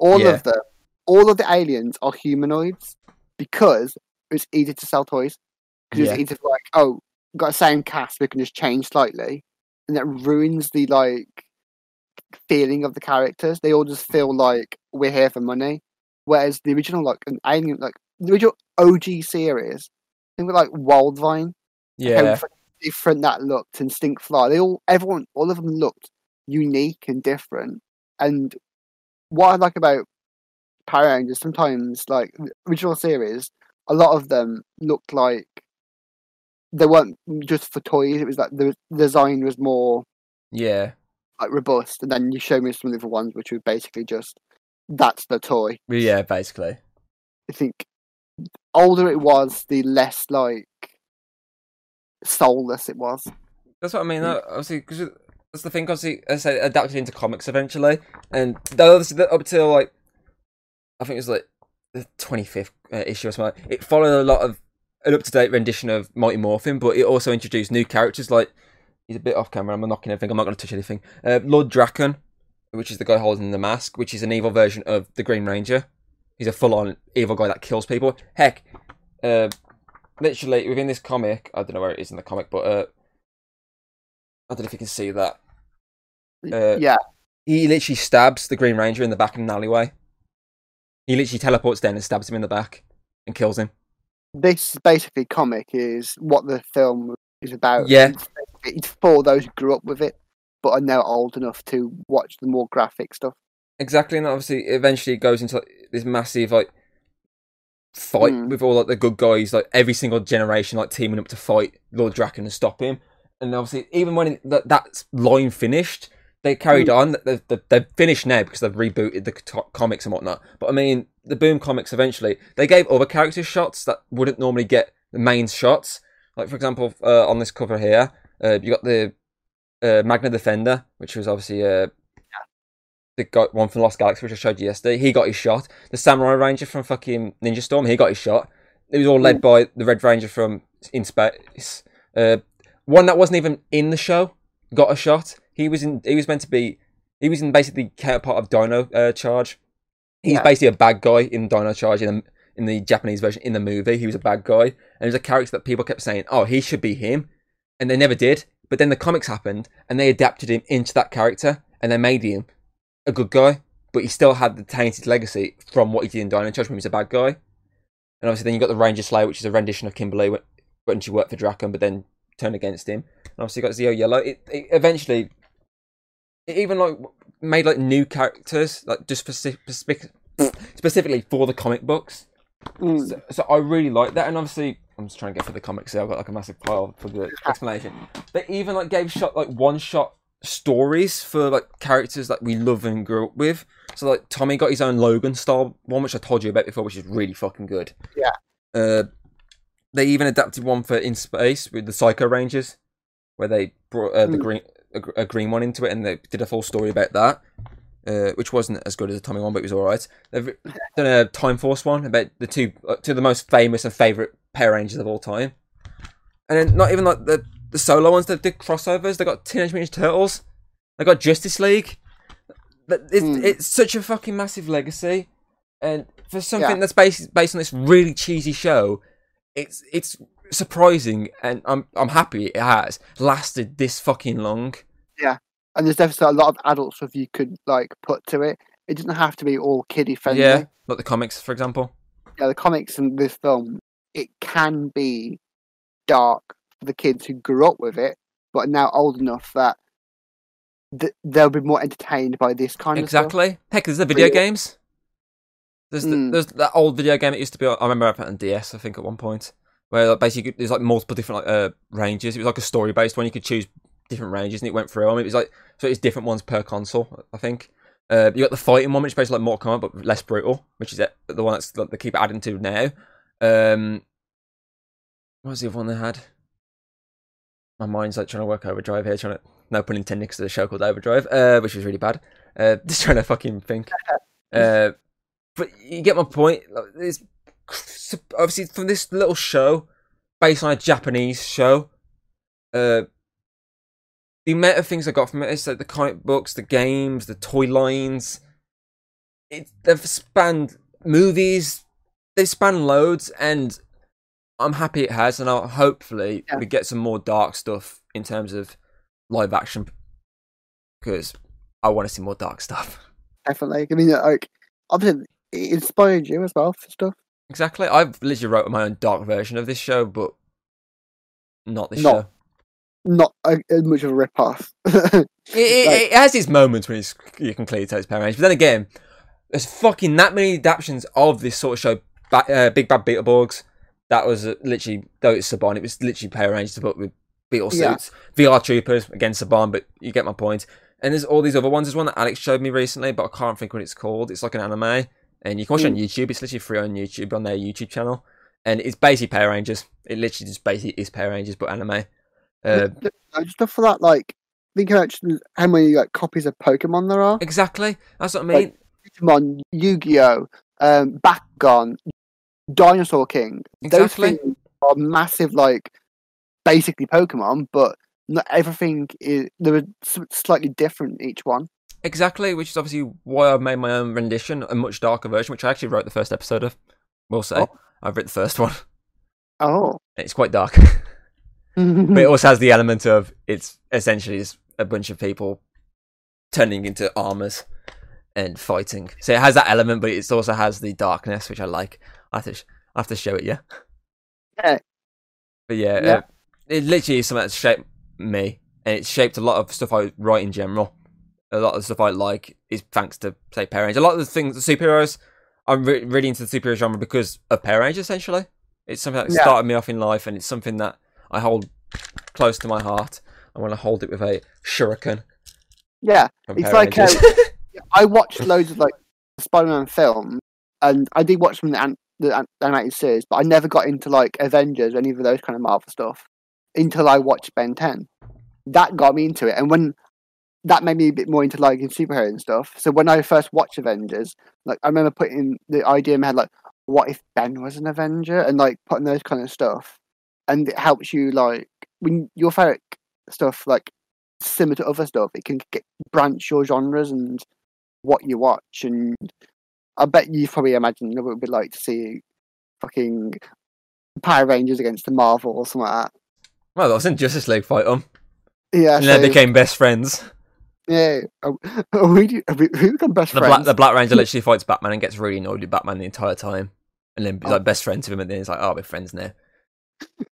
All Yeah. of the all of the aliens are humanoids because it's easy to sell toys. Because Yeah. it's easy to like oh got the same cast we can just change slightly, and that ruins the like feeling of the characters. They all just feel like we're here for money. Whereas the original, like an alien, like the original OG series, I think with like Wildvine, Yeah, different that looked, and Stinkfly. They all, everyone, all of them looked unique and different. And what I like about Power Rangers, sometimes like the original series, a lot of them looked like they weren't just for toys. It was like the design was more yeah, like robust, and then you show me some of the other ones which were basically just that's the toy. Yeah. Basically, I think older it was, the less like soulless it was. that's what I mean. Mm. Obviously, because that's the thing. Obviously, I say, adapted into comics eventually, and others up till like I think it was like the twenty fifth uh, issue or something. It followed a lot of an up to date rendition of Mighty Morphin, but it also introduced new characters. Like he's a bit off camera. I'm not knocking everything. I'm not going to touch anything. Uh, Lord Drakkon, which is the guy holding the mask, which is an evil version of the Green Ranger. He's a full on evil guy that kills people. Heck, uh, literally within this comic, I don't know where it is in the comic, but uh, I don't know if you can see that. Uh, yeah, He literally stabs the Green Ranger in the back of an alleyway. He literally teleports down and stabs him in the back and kills him. this basically comic is what the film is about. Yeah. it's, it's for those who grew up with it, but are now old enough to watch the more graphic stuff. Exactly, and obviously, eventually, it goes into like, this massive like fight Mm. with all like the good guys, like every single generation, like teaming up to fight Lord Drakkon and stop him. And obviously, even when it, that that line finished, they carried on. They've, they've, they've finished now because they've rebooted the co- comics and whatnot. But I mean, the Boom comics eventually they gave other characters shots that wouldn't normally get the main shots. Like for example, uh, on this cover here, uh, you got the uh, Magna Defender, which was obviously uh, the guy, one from Lost Galaxy, which I showed you yesterday. He got his shot. The Samurai Ranger from fucking Ninja Storm, he got his shot. It was all led by the Red Ranger from In Space. Uh, one that wasn't even in the show got a shot. He was in. He was meant to be. He was in basically counterpart of Dino uh, Charge. He's Yeah. basically a bad guy in Dino Charge in the in the Japanese version in the movie. He was a bad guy, and he was a character that people kept saying, "Oh, he should be him," and they never did. But then the comics happened, and they adapted him into that character, and they made him a good guy, but he still had the tainted legacy from what he did in Dino Charge when he was a bad guy. And obviously, then you got the Ranger Slayer, which is a rendition of Kimberly when, she worked for Drakkon, but then turned against him. And obviously, you got Zeo Yellow. It, it eventually, even like made like new characters, like just specific, specific, specifically for the comic books. Mm. So, so I really like that, and obviously I'm just trying to get for the comics. So I've got like a massive pile for the explanation. They even like gave shot like one shot stories for like characters that we love and grew up with. So like Tommy got his own Logan style one, which I told you about before, which is really fucking good. Yeah. Uh, they even adapted one for In Space with the Psycho Rangers, where they brought uh, the Mm. green a, a green one into it, and they did a full story about that. Uh, which wasn't as good as the Tommy one, but it was alright. They've done a Time Force one about the two uh, two of the most famous and favorite Power Rangers of all time, and then not even like the the solo ones that did crossovers. They got Teenage Mutant Turtles, they got Justice League. But It's, Hmm. it's such a fucking massive legacy, and for something Yeah. that's based based on this really cheesy show, it's it's surprising, and I'm I'm happy it has lasted this fucking long. Yeah, and there's definitely a lot of adult stuff you could like put to it. It doesn't have to be all kiddie friendly. Yeah, like the comics, for example. yeah, the comics and this film, it can be dark for the kids who grew up with it, but are now old enough that th- they'll be more entertained by this kind of stuff. Exactly. Heck, there's the video Really? games. There's the, Mm. there's that old video game that used to be. I remember I put on DS. I think at one point where like, basically there's like multiple different like uh, ranges. It was like a story based one. You could choose different ranges, and it went through I mean, It was like so it's different ones per console. I think. Uh, you got the fighting one, which is basically like Mortal Kombat, but less brutal, which is it, the one that's like, they keep adding to now. Um, what was the other one they had? My mind's like trying to work overdrive here, trying to no pun intended because there's a show called Overdrive, uh, which was really bad. Uh, just trying to fucking think. Uh, but you get my point. Like, There's obviously from this little show, based on a Japanese show. Uh, the amount of things I got from it is like the comic books, the games, the toy lines. It they've spanned movies, they span loads, and I'm happy it has. And I'll hopefully Yeah. we get some more dark stuff in terms of live action because I want to see more dark stuff. Definitely. I mean, like, obviously, it inspired you as well for stuff. Exactly. I've literally wrote my own dark version of this show, but not this Not- show. Not a, as much of a rip off. It, it, Like- it has its moments when it's, you can clearly tell it's Power Rangers, but then again, there's fucking that many adaptations of this sort of show. Ba- uh, Big Bad Beetleborgs, that was uh, literally though it's Saban, it was literally Power Rangers but with Beetle Yeah. suits. VR Troopers again Saban, but you get my point. And there's all these other ones. There's one that Alex showed me recently, but I can't think what it's called. It's like an anime, and you can watch it on YouTube. It's literally free on YouTube on their YouTube channel, and it's basically Power Rangers. It literally just basically is Power Rangers but anime. Uh, Like, stuff for that, like, think about just how many like copies of Pokemon there are. exactly. That's what I mean. Like- Pokemon, Yu-Gi-Oh, um, Bakugan, Dinosaur King. exactly. Those things are massive, like basically Pokemon, but not everything is. There are slightly different each one. Exactly, which is obviously why I've made my own rendition, a much darker version, which I actually wrote the first episode of. We'll say. Oh. I've written the first one. Oh, It's quite dark. but it also has the element of it's essentially a bunch of people turning into armors and fighting. So it has that element, but it also has the darkness, which I like. I have to, sh- I have to show it, yeah. Yeah. But yeah, Yeah. Uh, it literally is something that's shaped me, and it's shaped a lot of stuff I write in general. A lot of the stuff I like is thanks to say Power Rangers. A lot of the things, the superheroes, I'm re- really into the superhero genre because of Power Rangers. Essentially, it's something that Yeah. started me off in life, and it's something that I hold close to my heart. I want to hold it with a shuriken. yeah. It's Power like, uh, I watched loads of like Spider-Man films, and I did watch some of the, an- the an- animated series, but I never got into like Avengers or any of those kind of Marvel stuff until I watched Ben Ten. That got me into it, and when that made me a bit more into like in superhero and stuff. So when I first watched Avengers, like I remember putting the idea in my head, like, what if Ben was an Avenger, and like putting those kind of stuff, and it helps you like when your favorite stuff like similar to other stuff, it can get branch your genres and what you watch, and I bet you've probably imagined what it would be like to see fucking Power Rangers against the Marvel or something like that. well, I was in Justice League fight them, Yeah, and then so, they became best friends. Yeah. Oh, oh, we, do- we, we become best The friends. Black, the Black Ranger literally fights Batman and gets really annoyed with Batman the entire time, and then he's Oh. like best friends with him, and then he's like, "Oh, we're friends now."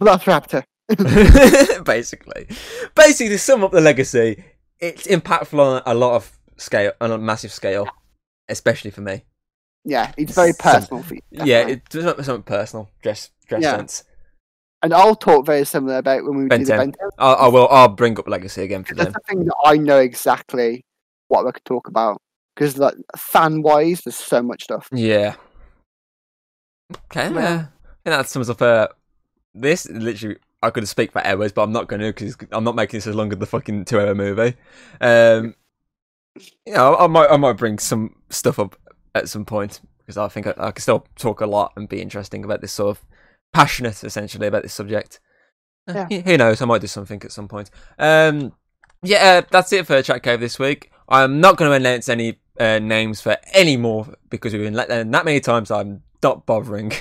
Velociraptor. basically, basically to sum up the legacy, it's impactful on a lot of scale, on a massive scale, especially for me. Yeah, it's very Some- personal for you. Yeah, definitely. it does not something personal, dress, dress Yeah. sense. And I'll talk very similar about when we Ben do the Ben 10. I, I will. I'll bring up legacy again for That's them. the thing that I know exactly what we could talk about because, like, fan wise, there's so much stuff. Yeah. Okay. Well- Yeah. And that sums up uh, this. Literally, I could speak for hours, but I'm not going to because I'm not making this as long as the fucking two-hour movie. Um, you know, I might, I might bring some stuff up at some point because I think I, I can still talk a lot and be interesting about this sort of passionate, essentially, about this subject. Uh, Who knows? I might do something at some point. Um, yeah, uh, that's it for Chat Cave this week. I'm not going to announce any uh, names for any more because we've been let down that many times. I'm not bothering.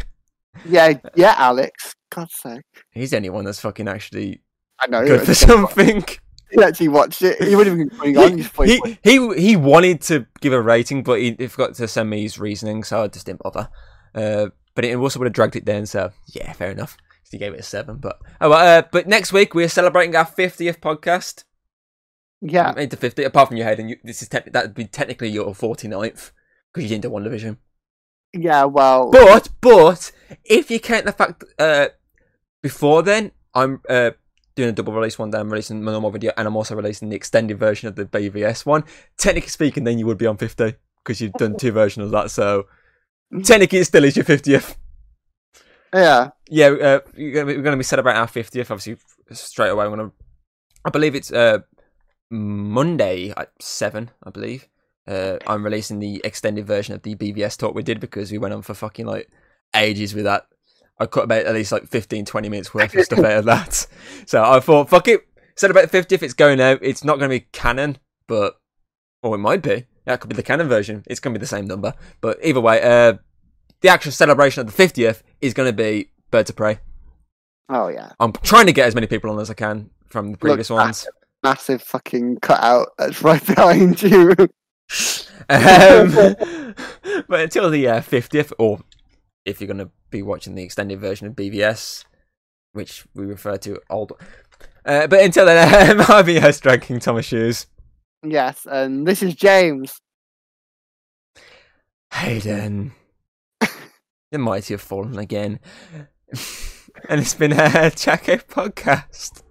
Yeah, yeah, Alex. God's sake. He's anyone that's fucking actually I know. good for something. He actually watched it. He wouldn't even be going on. He's he, he he wanted to give a rating, but he, he forgot to send me his reasoning, so I just didn't bother. Uh, but it also would have dragged it down. So yeah, fair enough. He gave it a seven, but oh well. Uh, but next week we're celebrating our fiftieth podcast. yeah, Made to fifty. Apart from your head, and you, this is te- that'd be technically your 49th because you didn't do one division. yeah. Well, But but if you count the fact uh before then, I'm uh doing a double release one day. I'm releasing my normal video, and I'm also releasing the extended version of the BVS one. Technically speaking, then you would be on fifty because you've done two versions of that. So technically, it still is your fiftieth. yeah, Yeah, uh, you're gonna be- we're going to be celebrating our fiftieth. Obviously, straight away. I'm gonna. I believe it's uh Monday at seven, I believe. Uh, I'm releasing the extended version of the BVS talk we did because we went on for fucking like ages with that. I cut about at least like 15, 20 minutes worth of stuff out of that. So I thought, fuck it. Said about 50 if it's going out. It's not going to be canon, but or it might be. That could be the canon version. It's going to be the same number. But either way, uh, the actual celebration of the 50th is going to be Birds of Prey. Oh yeah, I'm trying to get as many people on as I can from the previous Look, ones. massive fucking cutout that's right behind you. Um, but until the uh, 50th, or if you're going to be watching the extended version of BVS, which we refer to old. Uh, but until then, um, I've been your host, Drag King Thomas Shoes. Yes, and this is James. Hayden. the mighty have fallen again. and it's been a Chaco podcast.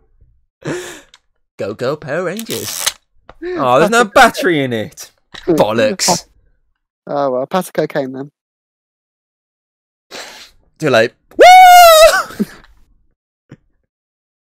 Go, go, Power Rangers. Oh, there's no battery in it. Bollocks. Oh well, pass the cocaine then. Too late. Woo!